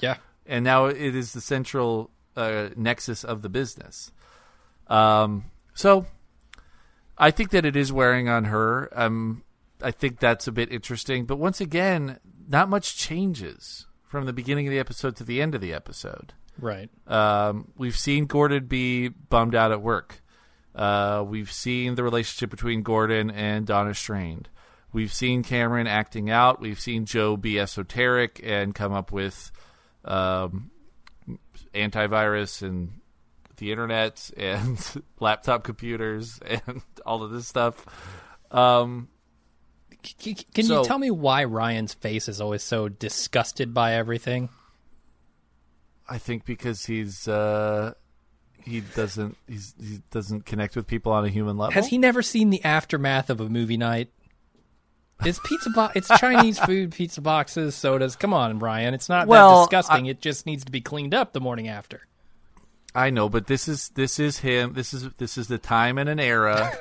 Yeah. and now it is the central uh, nexus of the business. Um, so I think that it is wearing on her. Um, I think that's a bit interesting, but once again, not much changes from the beginning of the episode to the end of the episode. Right. Um, we've seen Gordon be bummed out at work. Uh, we've seen the relationship between Gordon and Donna strained. We've seen Cameron acting out. We've seen Joe be esoteric and come up with um, antivirus and the internet and laptop computers and all of this stuff. Um, Can So- you tell me why Ryan's face is always so disgusted by everything? I think because he's uh, he doesn't he's, he doesn't connect with people on a human level. Has he never seen the aftermath of a movie night? It's pizza bo- It's Chinese food, pizza boxes, sodas. Come on, Brian. It's not Well, that disgusting. it just needs to be cleaned up the morning after. I know, but this is this is him. This is this is the time and an era.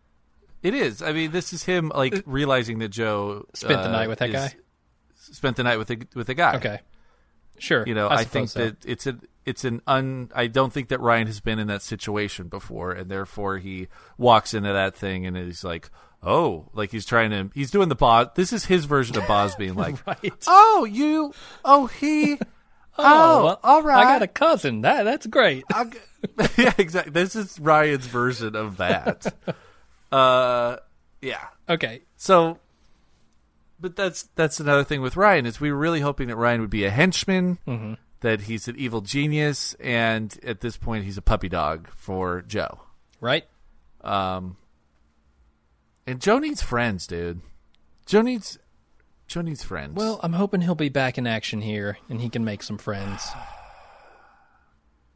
it is. I mean, this is him like realizing that Joe Spent the uh, night with that is- guy. Spent the night with a with a guy. Okay, sure. You know, I, think so. that it's a it's an un. I don't think that Ryan has been in that situation before, and therefore he walks into that thing and he's like, oh, like he's trying to. He's doing the Boz. This is his version of Boz being like, right. oh, you, oh he. Oh, well, all right. I got a cousin. That that's great. Yeah, exactly. This is Ryan's version of that. uh, yeah. Okay, So, but that's that's another thing with Ryan is we were really hoping that Ryan would be a henchman, Mm-hmm. that he's an evil genius, and at this point he's a puppy dog for Joe. right. Um, and Joe needs friends, dude. Joe needs Joe needs friends. Well, I'm hoping he'll be back in action here and he can make some friends.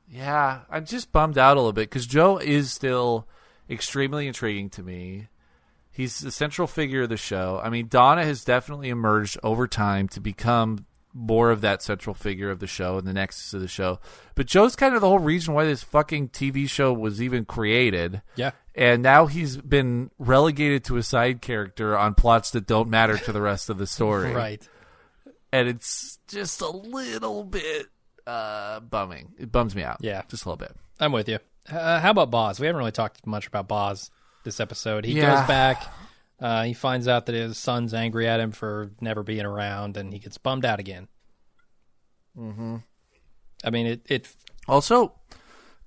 Yeah, I'm just bummed out a little bit because Joe is still extremely intriguing to me. He's the central figure of the show. I mean, Donna has definitely emerged over time to become more of that central figure of the show and the nexus of the show. But Joe's kind of the whole reason why this fucking TV show was even created. Yeah. And now he's been relegated to a side character on plots that don't matter to the rest of the story Right. and it's just a little bit uh bumming. It bums me out. Yeah. just a little bit. I'm with you. Uh, how about Boz? We haven't really talked much about Boz this episode. He Yeah. goes back. Uh, he finds out that his son's angry at him for never being around, and he gets bummed out again. Mm-hmm. I mean, it. It. Also,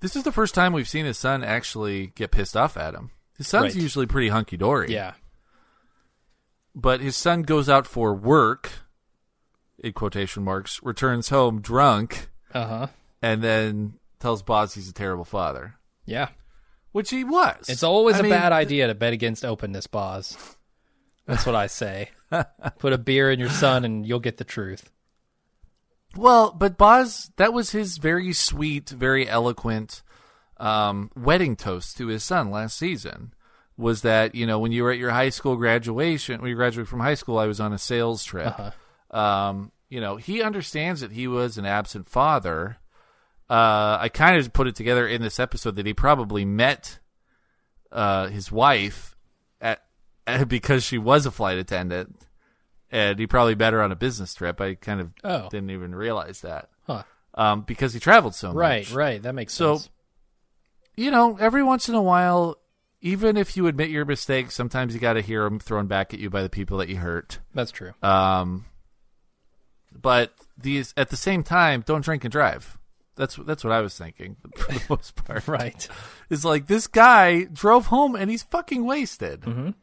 this is the first time we've seen his son actually get pissed off at him. His son's Right. usually pretty hunky dory. Yeah. but his son goes out for work, in quotation marks, returns home drunk, Uh huh. and then tells Boz he's a terrible father, Yeah. Which he was. It's always I a mean, bad idea to bet against openness, Boz. That's what I say. Put a beer in your son, and you'll get the truth. Well, but Boz, that was his very sweet, very eloquent um, wedding toast to his son last season. Was that you know when you were at your high school graduation, when you graduated from high school, I was on a sales trip. Um, you know, he understands that he was an absent father. Uh, I kind of put it together in this episode that he probably met uh, his wife at, at because she was a flight attendant, and he probably met her on a business trip. I kind of Oh. didn't even realize that Huh. um, because he traveled so much. Right. Right. That makes So- sense. You know, every once in a while, even if you admit your mistakes, sometimes you got to hear them thrown back at you by the people that you hurt. That's true. Um, but these at the same time, don't drink and drive. That's that's what I was thinking for the most part. Right. It's like this guy drove home and he's fucking wasted. Mhm.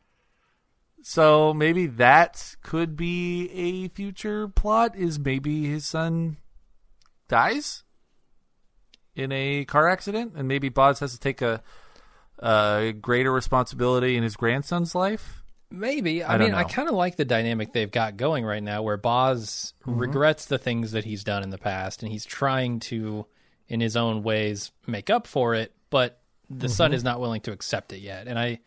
So maybe that could be a future plot. Is maybe his son dies in a car accident, and maybe Boz has to take a, a greater responsibility in his grandson's life. Maybe. I, I mean, I kind of like the dynamic they've got going right now where Boz Mm-hmm. regrets the things that he's done in the past and he's trying to, in his own ways, make up for it, but the son Mm-hmm. is not willing to accept it yet. And I,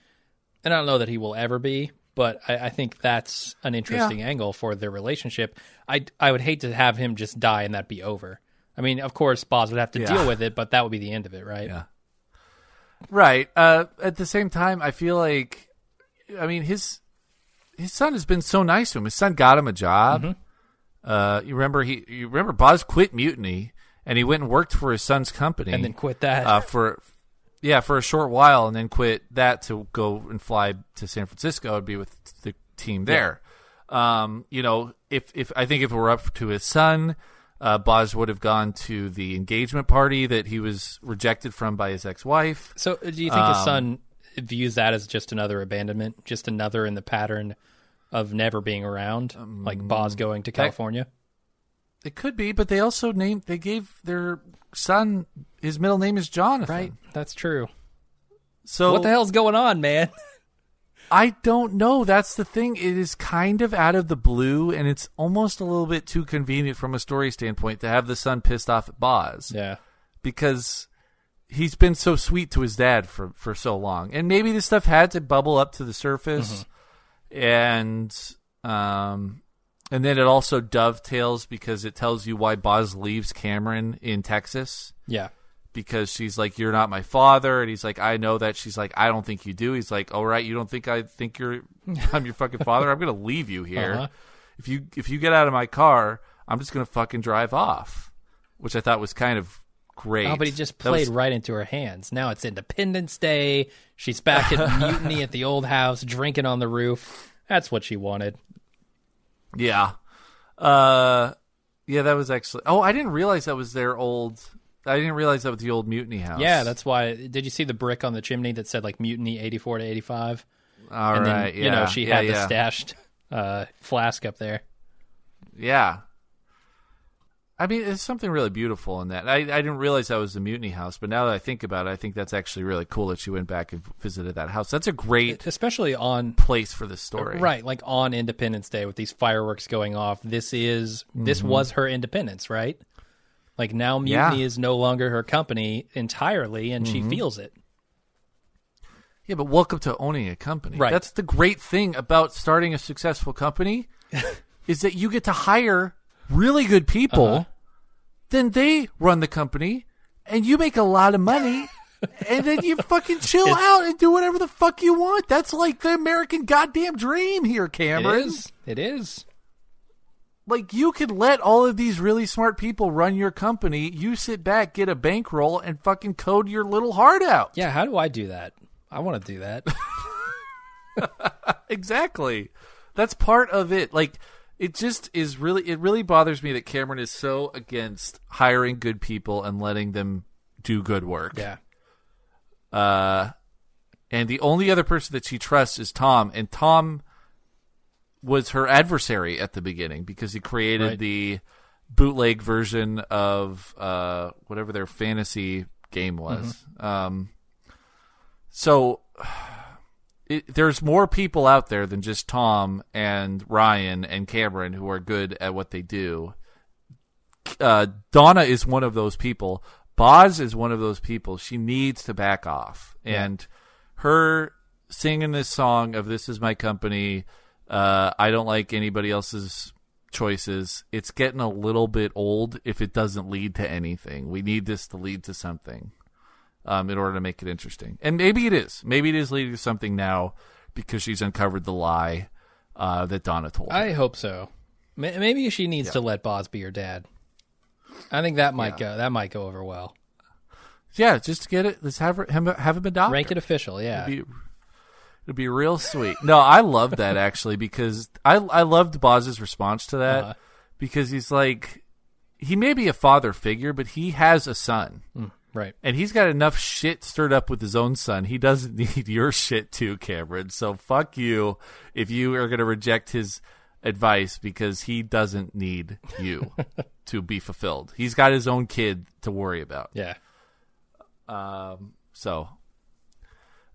and I don't know that he will ever be, but I, I think that's an interesting angle for their relationship. I, I would hate to have him just die and that be over. I mean, of course, Boz would have to Yeah. deal with it, but that would be the end of it, right? Yeah. Right. Uh, at the same time, I feel like, I mean, his his son has been so nice to him. His son got him a job. Mm-hmm. Uh, you remember he? You remember Boz quit Mutiny and he went and worked for his son's company. And then quit that. uh, for yeah for a short while and then quit that to go and fly to San Francisco and be with the team there. Um, you know, if if I think if it were up to his son, Uh, Boz would have gone to the engagement party that he was rejected from by his ex-wife. So, do you think his son views that as just another abandonment, just another in the pattern of never being around, like Boz mm. going to California? It could be, but they also named they gave their son his middle name is Jonathan. Right, that's true. So What the hell's going on, man? I don't know. That's the thing. It is kind of out of the blue, and it's almost a little bit too convenient from a story standpoint to have the son pissed off at Boz Yeah, because he's been so sweet to his dad for for so long, and maybe this stuff had to bubble up to the surface, and um, and then it also dovetails because it tells you why Boz leaves Cameron in Texas yeah, because she's like, "You're not my father," and he's like, "I know that." She's like, "I don't think you do." He's like, "All right, you don't think I think you're I'm your fucking father? I'm gonna leave you here. Uh-huh. If you if you get out of my car, I'm just gonna fucking drive off," which I thought was kind of great. Oh, but he just played was- right into her hands. Now it's Independence Day. She's back at mutiny at the old house, drinking on the roof. That's what she wanted. yeah, uh, yeah, that was actually. Oh, I didn't realize that was their old. I didn't realize that was the old mutiny house. Yeah, that's why. Did you see the brick on the chimney that said like mutiny eighty four to eighty five? all and right. then you know yeah, she yeah, had the yeah. stashed uh, flask up there. Yeah. I mean, there's something really beautiful in that. I, I didn't realize that was the Mutiny House, but now that I think about it, I think that's actually really cool that she went back and visited that house. That's a great especially on place for this story. right like on independence day with these fireworks going off this is this was her independence right like now mutiny Mm-hmm. Yeah. is no longer her company entirely and Mm-hmm. she feels it Yeah, but welcome to owning a company. Right. That's the great thing about starting a successful company is that you get to hire really good people, Uh-huh. then they run the company, and you make a lot of money. and then you fucking chill out and do whatever the fuck you want. That's like the American goddamn dream here, Cameron. is it is like you could let all of these really smart people run your company. You sit back, get a bankroll, and fucking code your little heart out. yeah how do i do that i want to do that Exactly. That's part of it. Like it just is really it really bothers me that Cameron is so against hiring good people and letting them do good work. yeah Uh and the only other person that she trusts is Tom and Tom was her adversary at the beginning because he created Right. the bootleg version of uh whatever their fantasy game was. Um so it, there's more people out there than just Tom and Ryan and Cameron who are good at what they do. Uh, Donna is one of those people. Boz is one of those people. She needs to back off, and her singing this song of "This is my company." Uh, I don't like anybody else's choices. It's getting a little bit old if it doesn't lead to anything. We need this to lead to something um, in order to make it interesting. And maybe it is. Maybe it is leading to something now because she's uncovered the lie uh, that Donna told. her. i hope so maybe she needs to let boz be her dad i think that might go that might go over well yeah, just to get it. Let's have her, him, have him adopt. rank it official yeah It'd be, it'd be real sweet. No, I love that actually because I I loved Boz's response to that Uh-huh. because he's like he may be a father figure, but he has a son. Right And he's got enough shit stirred up with his own son. He doesn't need your shit too, Cameron. So fuck you if you are going to reject his advice because he doesn't need you to be fulfilled. He's got his own kid to worry about. yeah Um, so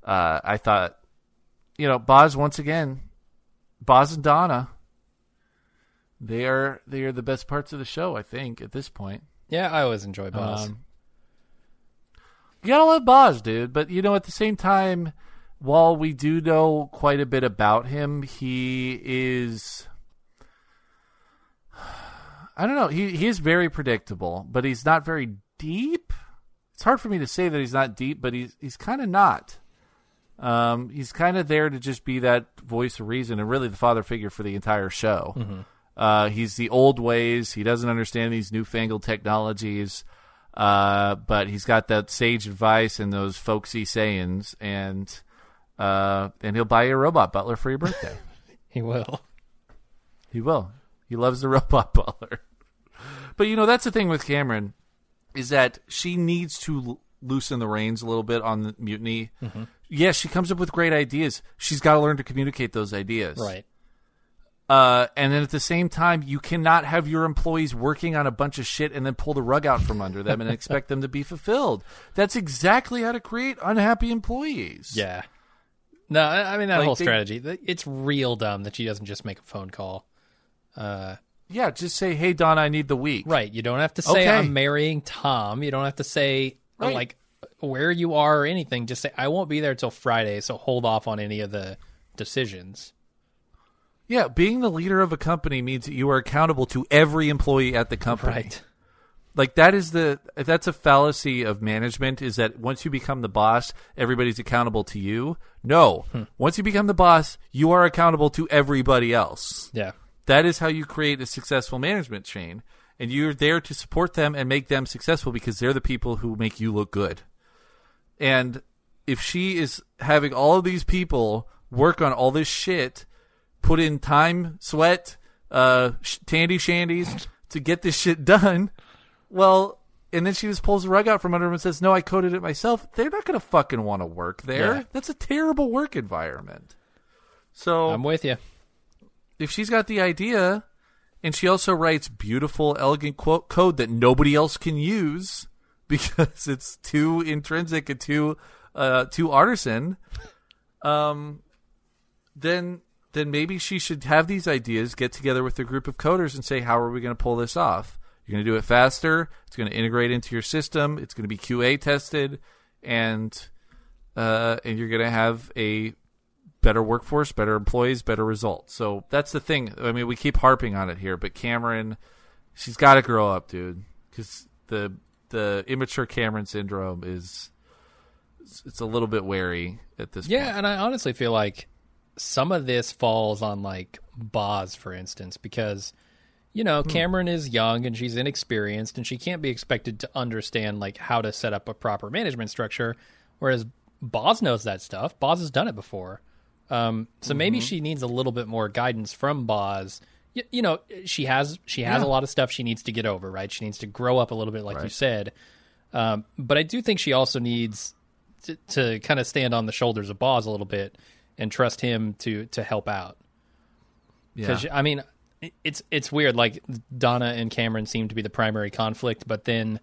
uh, I thought, you know, Boz once again, Boz and Donna, they are they are the best parts of the show. I think at this point. yeah i always enjoy boz Um, you gotta love Boz, dude. But you know, at the same time, while we do know quite a bit about him, he is. I don't know. He he is very predictable, but he's not very deep. It's hard for me to say that he's not deep, but he's he's kind of not. Um, he's kind of there to just be that voice of reason and really the father figure for the entire show. Uh, he's the old ways. He doesn't understand these newfangled technologies. Uh, but he's got that sage advice and those folksy sayings, and uh, and he'll buy you a robot butler for your birthday. he will he will. He loves the robot butler. But you know, that's the thing with Cameron is that she needs to l- loosen the reins a little bit on the mutiny. Mm-hmm. Yes, she comes up with great ideas. She's got to learn to communicate those ideas. Right. Uh, and then at the same time, you cannot have your employees working on a bunch of shit and then pull the rug out from under them and expect them to be fulfilled. That's exactly how to create unhappy employees. Yeah. No, I I mean that Like, whole they- strategy. It's real dumb that she doesn't just make a phone call. Uh, Yeah, just say, "Hey, Don, I need the week." right. You don't have to say Okay. I'm marrying Tom. You don't have to say Right. like where you are or anything. Just say I won't be there till Friday, so hold off on any of the decisions. Yeah, being the leader of a company means that you are accountable to every employee at the company. Right. Like that is the that's a fallacy of management is that once you become the boss, everybody's accountable to you. No. Hmm. Once you become the boss, you are accountable to everybody else. Yeah. That is how you create a successful management chain. And you're there to support them and make them successful because they're the people who make you look good. And if she is having all of these people work on all this shit, put in time, sweat, uh, sh- tandy shandies to get this shit done, well, and then she just pulls the rug out from under them and says, "No, I coded it myself." They're not going to fucking want to work there. Yeah. That's a terrible work environment. So I'm with you. if she's got the idea and she also writes beautiful elegant quote code that nobody else can use because it's too intrinsic and too uh too artisan um then then maybe she should have these ideas get together with a group of coders and say how are we going to pull this off you're going to do it faster it's going to integrate into your system it's going to be qa tested and uh and you're going to have a better workforce, better employees, better results. So that's the thing. I mean, we keep harping on it here, but Cameron, she's got to grow up, dude, because the the immature Cameron syndrome is it's a little bit wary at this point. Yeah, point. and I honestly feel like some of this falls on like Boz, for instance, because you know Cameron is young and she's inexperienced, and she can't be expected to understand like how to set up a proper management structure. Whereas Boz knows that stuff. Boz has done it before, um, so maybe she needs a little bit more guidance from Boz. You, you know, she has she has Yeah. a lot of stuff she needs to get over. Right, she needs to grow up a little bit, like you said. Um, but I do think she also needs to, to kind of stand on the shoulders of Boz a little bit and trust him to to help out. Yeah. Because I mean, it's it's weird. Like Donna and Cameron seem to be the primary conflict, but then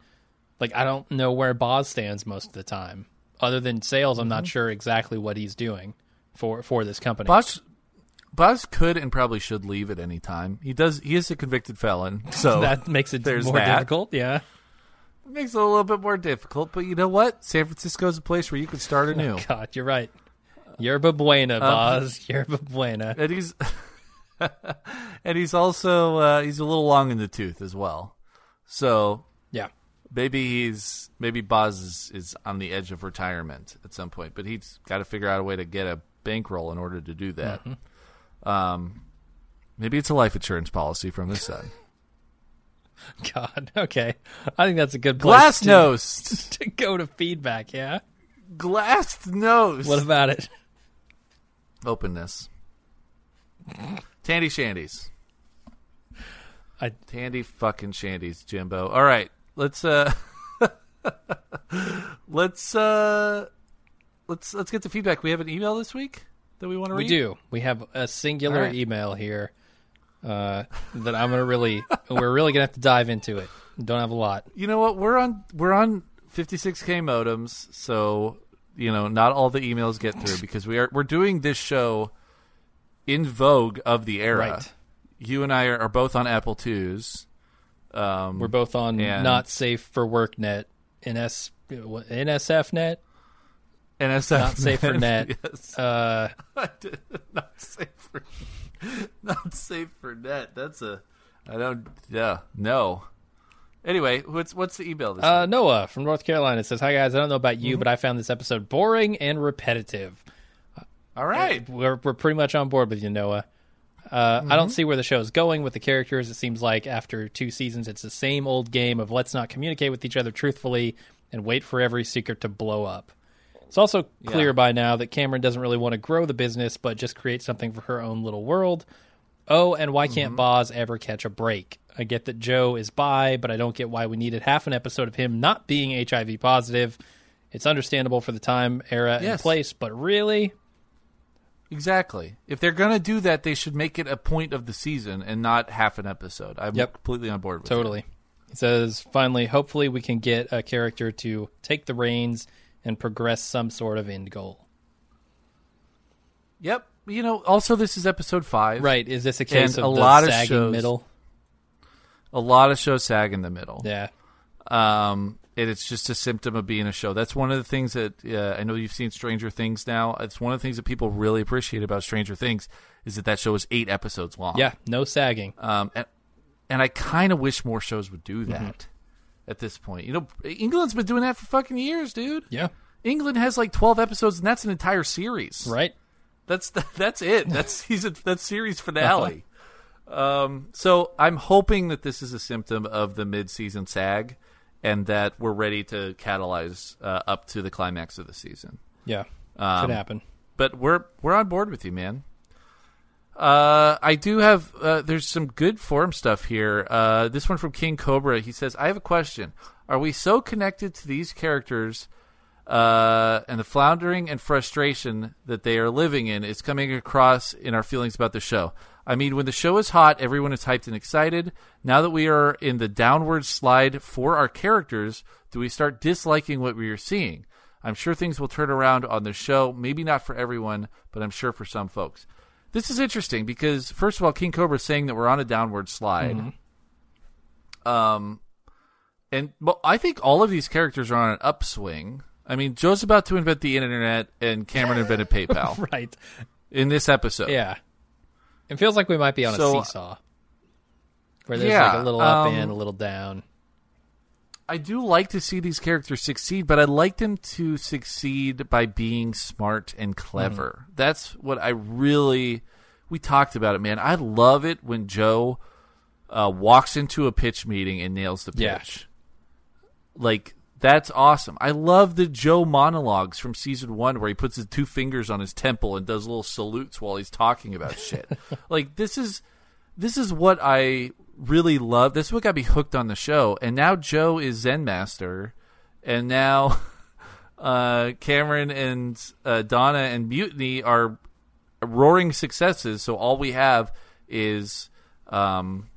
like I don't know where Boz stands most of the time. Other than sales, I'm Mm-hmm. not sure exactly what he's doing for for this company. Boz Boz could and probably should leave at any time. He does. He is a convicted felon, so that makes it there's more that. difficult. Yeah. It makes it a little bit more difficult. But you know what? San Francisco is a place where you could start anew. God, you're right. Yerba Buena, Boz. Yerba Buena. and he's and he's also uh, he's a little long in the tooth as well. So Yeah. maybe he's maybe Boz is, is on the edge of retirement at some point, but he's got to figure out a way to get a bankroll in order to do that. Um, maybe it's a life insurance policy from his son. God. Okay. I think that's a good place Glass to, nose, to go to feedback. Yeah. glass nose. What about it? Openness? Tandy shandies. I Tandy fucking shandies, Jimbo. All right, let's uh, let's uh, let's let's get the feedback. We have an email this week that we want to We read. do. We have a singular right. email here uh, that I'm gonna really. we're really gonna have to dive into it. Don't have a lot. You know what? We're on we're on 56k modems, so you know not all the emails get through because we are we're doing this show in vogue of the era. Right. You and I are, are both on Apple twos. Um, We're both on not safe for work net. NS NSF net. NSF Not safe for net. yes. Uh, not safe for not safe for net. That's a I don't yeah no. Anyway, what's what's the email this uh, week? Noah from North Carolina says, "Hi guys, I don't know about you, but I found this episode boring and repetitive. All right. We're we're pretty much on board with you, Noah. Uh, I don't see where the show is going with the characters. It seems like after two seasons, it's the same old game of let's not communicate with each other truthfully and wait for every secret to blow up. It's also clear Yeah. by now that Cameron doesn't really want to grow the business, but just create something for her own little world. Oh, and why can't Mm-hmm. Boz ever catch a break? I get that Joe is bi, but I don't get why we needed half an episode of him not being HIV positive. It's understandable for the time, era, and place, but really, Exactly. If they're gonna do that, they should make it a point of the season and not half an episode. I'm Yep. completely on board with totally. He says, finally, hopefully, we can get a character to take the reins and progress some sort of end goal. Yep. You know, also this is episode five. Right? Is this a case of a lot of shows- middle? A lot of shows sag in the middle. Yeah. Um, and it's just a symptom of being a show. That's one of the things that uh, I know you've seen Stranger Things now. It's one of the things that people really appreciate about Stranger Things is that that show is eight episodes long. Yeah. No sagging. Um, and, and I kind of wish more shows would do that Mm-hmm. at this point. You know, England's been doing that for fucking years, dude. Yeah. England has like 12 episodes, and that's an entire series. Right. That's that's it. That's season. That's series finale. Um, so I'm hoping that this is a symptom of the mid-season sag, and that we're ready to catalyze uh, up to the climax of the season. Yeah. Um, Could happen. But we're we're on board with you, man. Uh, I do have. Uh, there's some good form stuff here. Uh, this one from King Cobra. He says, "I have a question. Are we so connected to these characters, uh, and the floundering and frustration that they are living in is coming across in our feelings about the show? I mean, when the show is hot, everyone is hyped and excited. Now that we are in the downward slide for our characters, do we start disliking what we are seeing?" I'm sure things will turn around on the show. Maybe not for everyone, but I'm sure for some folks. This is interesting because first of all, King Cobra is saying that we're on a downward slide. Um, and well, I think all of these characters are on an upswing. I mean, Joe's about to invent the internet, and Cameron invented PayPal Right. in this episode. Yeah. It feels like we might be on So- a seesaw. Where there's Yeah, like a little up um, and a little down. I do like to see these characters succeed, but I'd like them to succeed by being smart and clever. That's what I really. We talked about it, man. I love it when Joe uh, walks into a pitch meeting and nails the Yeah. pitch. Like that's awesome. I love the Joe monologues from season one where he puts his two fingers on his temple and does little salutes while he's talking about shit. like this is this is what I really love. This is what got me hooked on the show. And now Joe is Zen Master, and now uh, Cameron and uh, Donna and Mutiny are roaring successes. So all we have is um,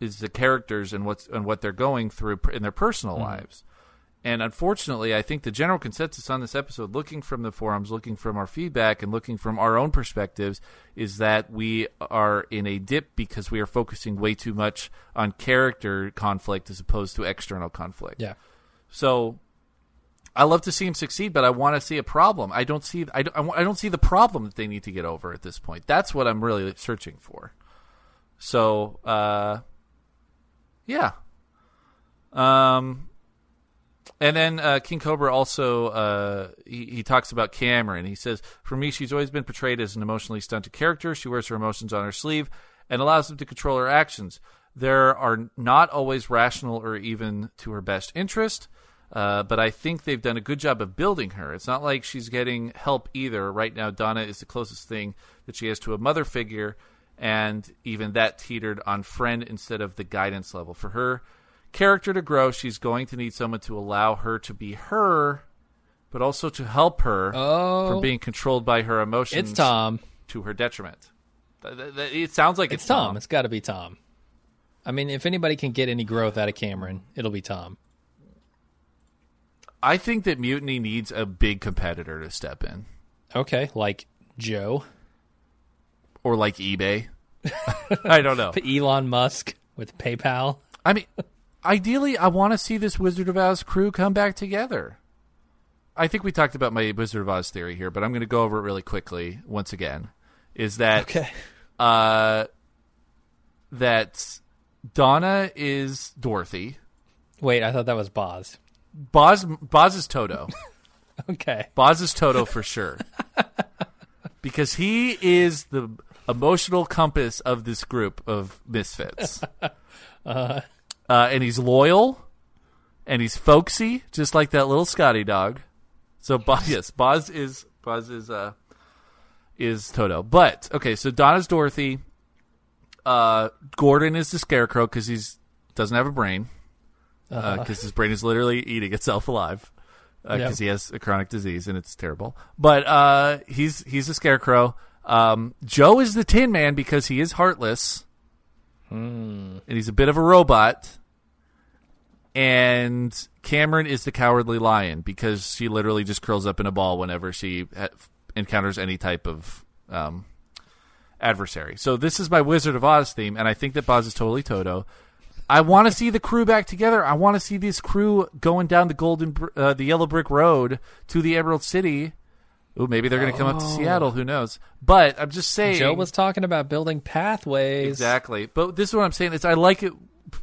is the characters and what's and what they're going through in their personal lives. And unfortunately, I think the general consensus on this episode, looking from the forums, looking from our feedback, and looking from our own perspectives, is that we are in a dip because we are focusing way too much on character conflict as opposed to external conflict. Yeah. So I love to see him succeed, but I want to see a problem. I don't see I don't, I I don't see the problem that they need to get over at this point. That's what I'm really searching for. So, uh, yeah. Um, and then uh, King Cobra also uh, he, he talks about Cameron. He says, "For me, she's always been portrayed as an emotionally stunted character. She wears her emotions on her sleeve and allows them to control her actions. There are not always rational or even to her best interest." Uh, but I think they've done a good job of building her. It's not like she's getting help either. Right now, Donna is the closest thing that she has to a mother figure, and even that teetered on friend instead of the guidance level. For her character to grow, she's going to need someone to allow her to be her, but also to help her Oh. from being controlled by her emotions It's Tom. to her detriment. It sounds like It's it's, Tom. It's got to be Tom. I mean, if anybody can get any growth out of Cameron, it'll be Tom. I think that Mutiny needs a big competitor to step in, Okay, like Joe, or like eBay. I don't know. Elon Musk with PayPal. I mean, ideally, I want to see this Wizard of Oz crew come back together. I think we talked about my Wizard of Oz theory here, but I'm going to go over it really quickly once again. Is that Okay. uh, that Donna is Dorothy, Wait, I thought that was Boz. Boz Boz is Toto, Okay. Boz is Toto for sure, because he is the emotional compass of this group of misfits. Uh, and he's loyal, and he's folksy, just like that little Scotty dog. So, Boz, yes, Boz is Boz is uh is Toto. But okay, so Donna's Dorothy, Uh, Gordon is the scarecrow because he's doesn't have a brain because Uh-huh. his brain is literally eating itself alive because Yep. he has a chronic disease and it's terrible. But uh, he's he's a scarecrow. Um, Joe is the Tin Man because he is heartless Hmm. and he's a bit of a robot. And Cameron is the cowardly lion because she literally just curls up in a ball whenever she ha- encounters any type of um, adversary. So this is my Wizard of Oz theme, and I think that Boz is totally Toto. I want to see the crew back together. I want to see this crew going down the golden, uh, the yellow brick road to the Emerald City. Ooh, maybe they're going to come up to Seattle. Who knows? But I'm just saying. Joe was talking about building pathways. Exactly. But this is what I'm saying is I like it.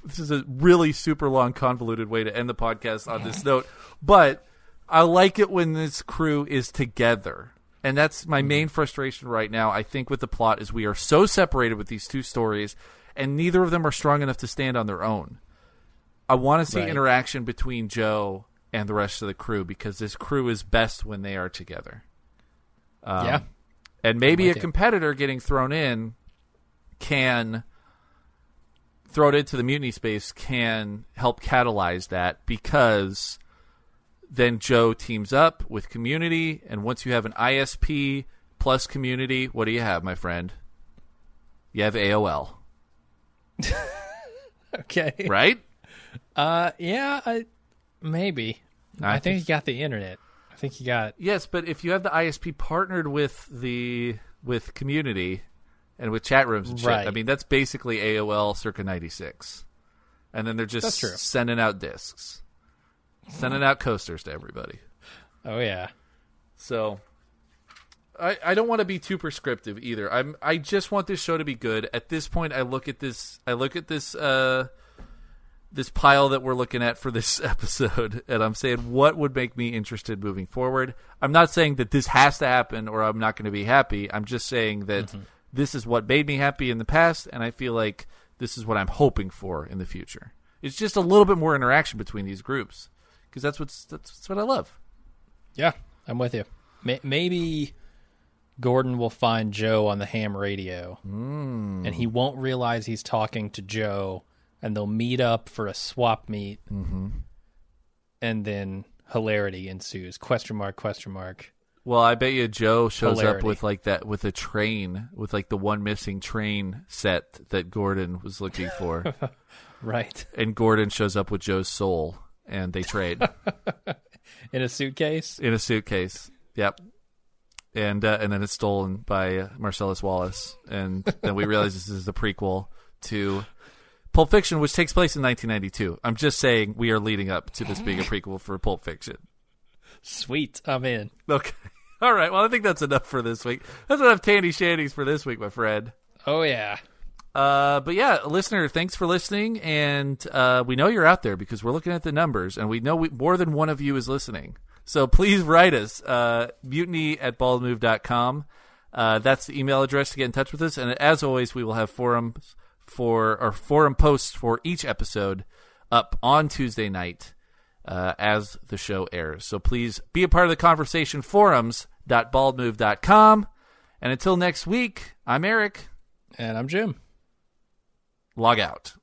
This is a really super long, convoluted way to end the podcast on this note. But I like it when this crew is together. And that's my main frustration right now. I think with the plot is we are so separated with these two stories, and neither of them are strong enough to stand on their own. I want to see Right. interaction between Joe and the rest of the crew because this crew is best when they are together. Um, Yeah. and maybe a competitor getting thrown in can throw it into the mutiny space can help catalyze that because then Joe teams up with community and once you have an ISP plus community, what do you have, my friend? You have AOL, Okay. right? Uh, yeah, I, maybe. I I, think think- you got the internet. I think you got. Yes, but if you have the ISP partnered with the with community and with chat rooms and shit, Right. I mean that's basically AOL circa '96, and then they're just sending out discs, sending out coasters to everybody. Oh yeah. So I I don't want to be too prescriptive either. I'm I just want this show to be good. At this point I look at this I look at this uh this pile that we're looking at for this episode and I'm saying what would make me interested moving forward. I'm not saying that this has to happen or I'm not going to be happy. I'm just saying that this is what made me happy in the past and I feel like this is what I'm hoping for in the future. It's just a little bit more interaction between these groups because that's what's that's, that's what I love. Yeah, I'm with you. May- maybe Gordon will find Joe on the ham radio, Hmm. and he won't realize he's talking to Joe, and they'll meet up for a swap meet, Mm-hmm. and then hilarity ensues. Question mark? Question mark? Well, I bet you Joe shows up with like that with a train with like the one missing train set that Gordon was looking for, Right and Gordon shows up with Joe's soul, and they trade in a suitcase. in a suitcase. Yep. And uh, and then it's stolen by Marcellus Wallace, and then we realize this is the prequel to Pulp Fiction, which takes place in 1992. I'm just saying we are leading up to this being a prequel for Pulp Fiction. Sweet, I'm in. Okay. All right. Well, I think that's enough for this week. That's enough Tandy Shandies for this week, my friend. Oh yeah. Uh, but yeah, listener, thanks for listening, and uh, we know you're out there because we're looking at the numbers, and we know we, more than one of you is listening. So please write us, uh, mutiny at baldmove.com. Uh, that's the email address to get in touch with us, and as always, we will have forums for or forum posts for each episode up on Tuesday night uh, as the show airs. So please be a part of the conversation. Forums.baldmove.com. And until next week, I'm Eric. And I'm Jim. Log out.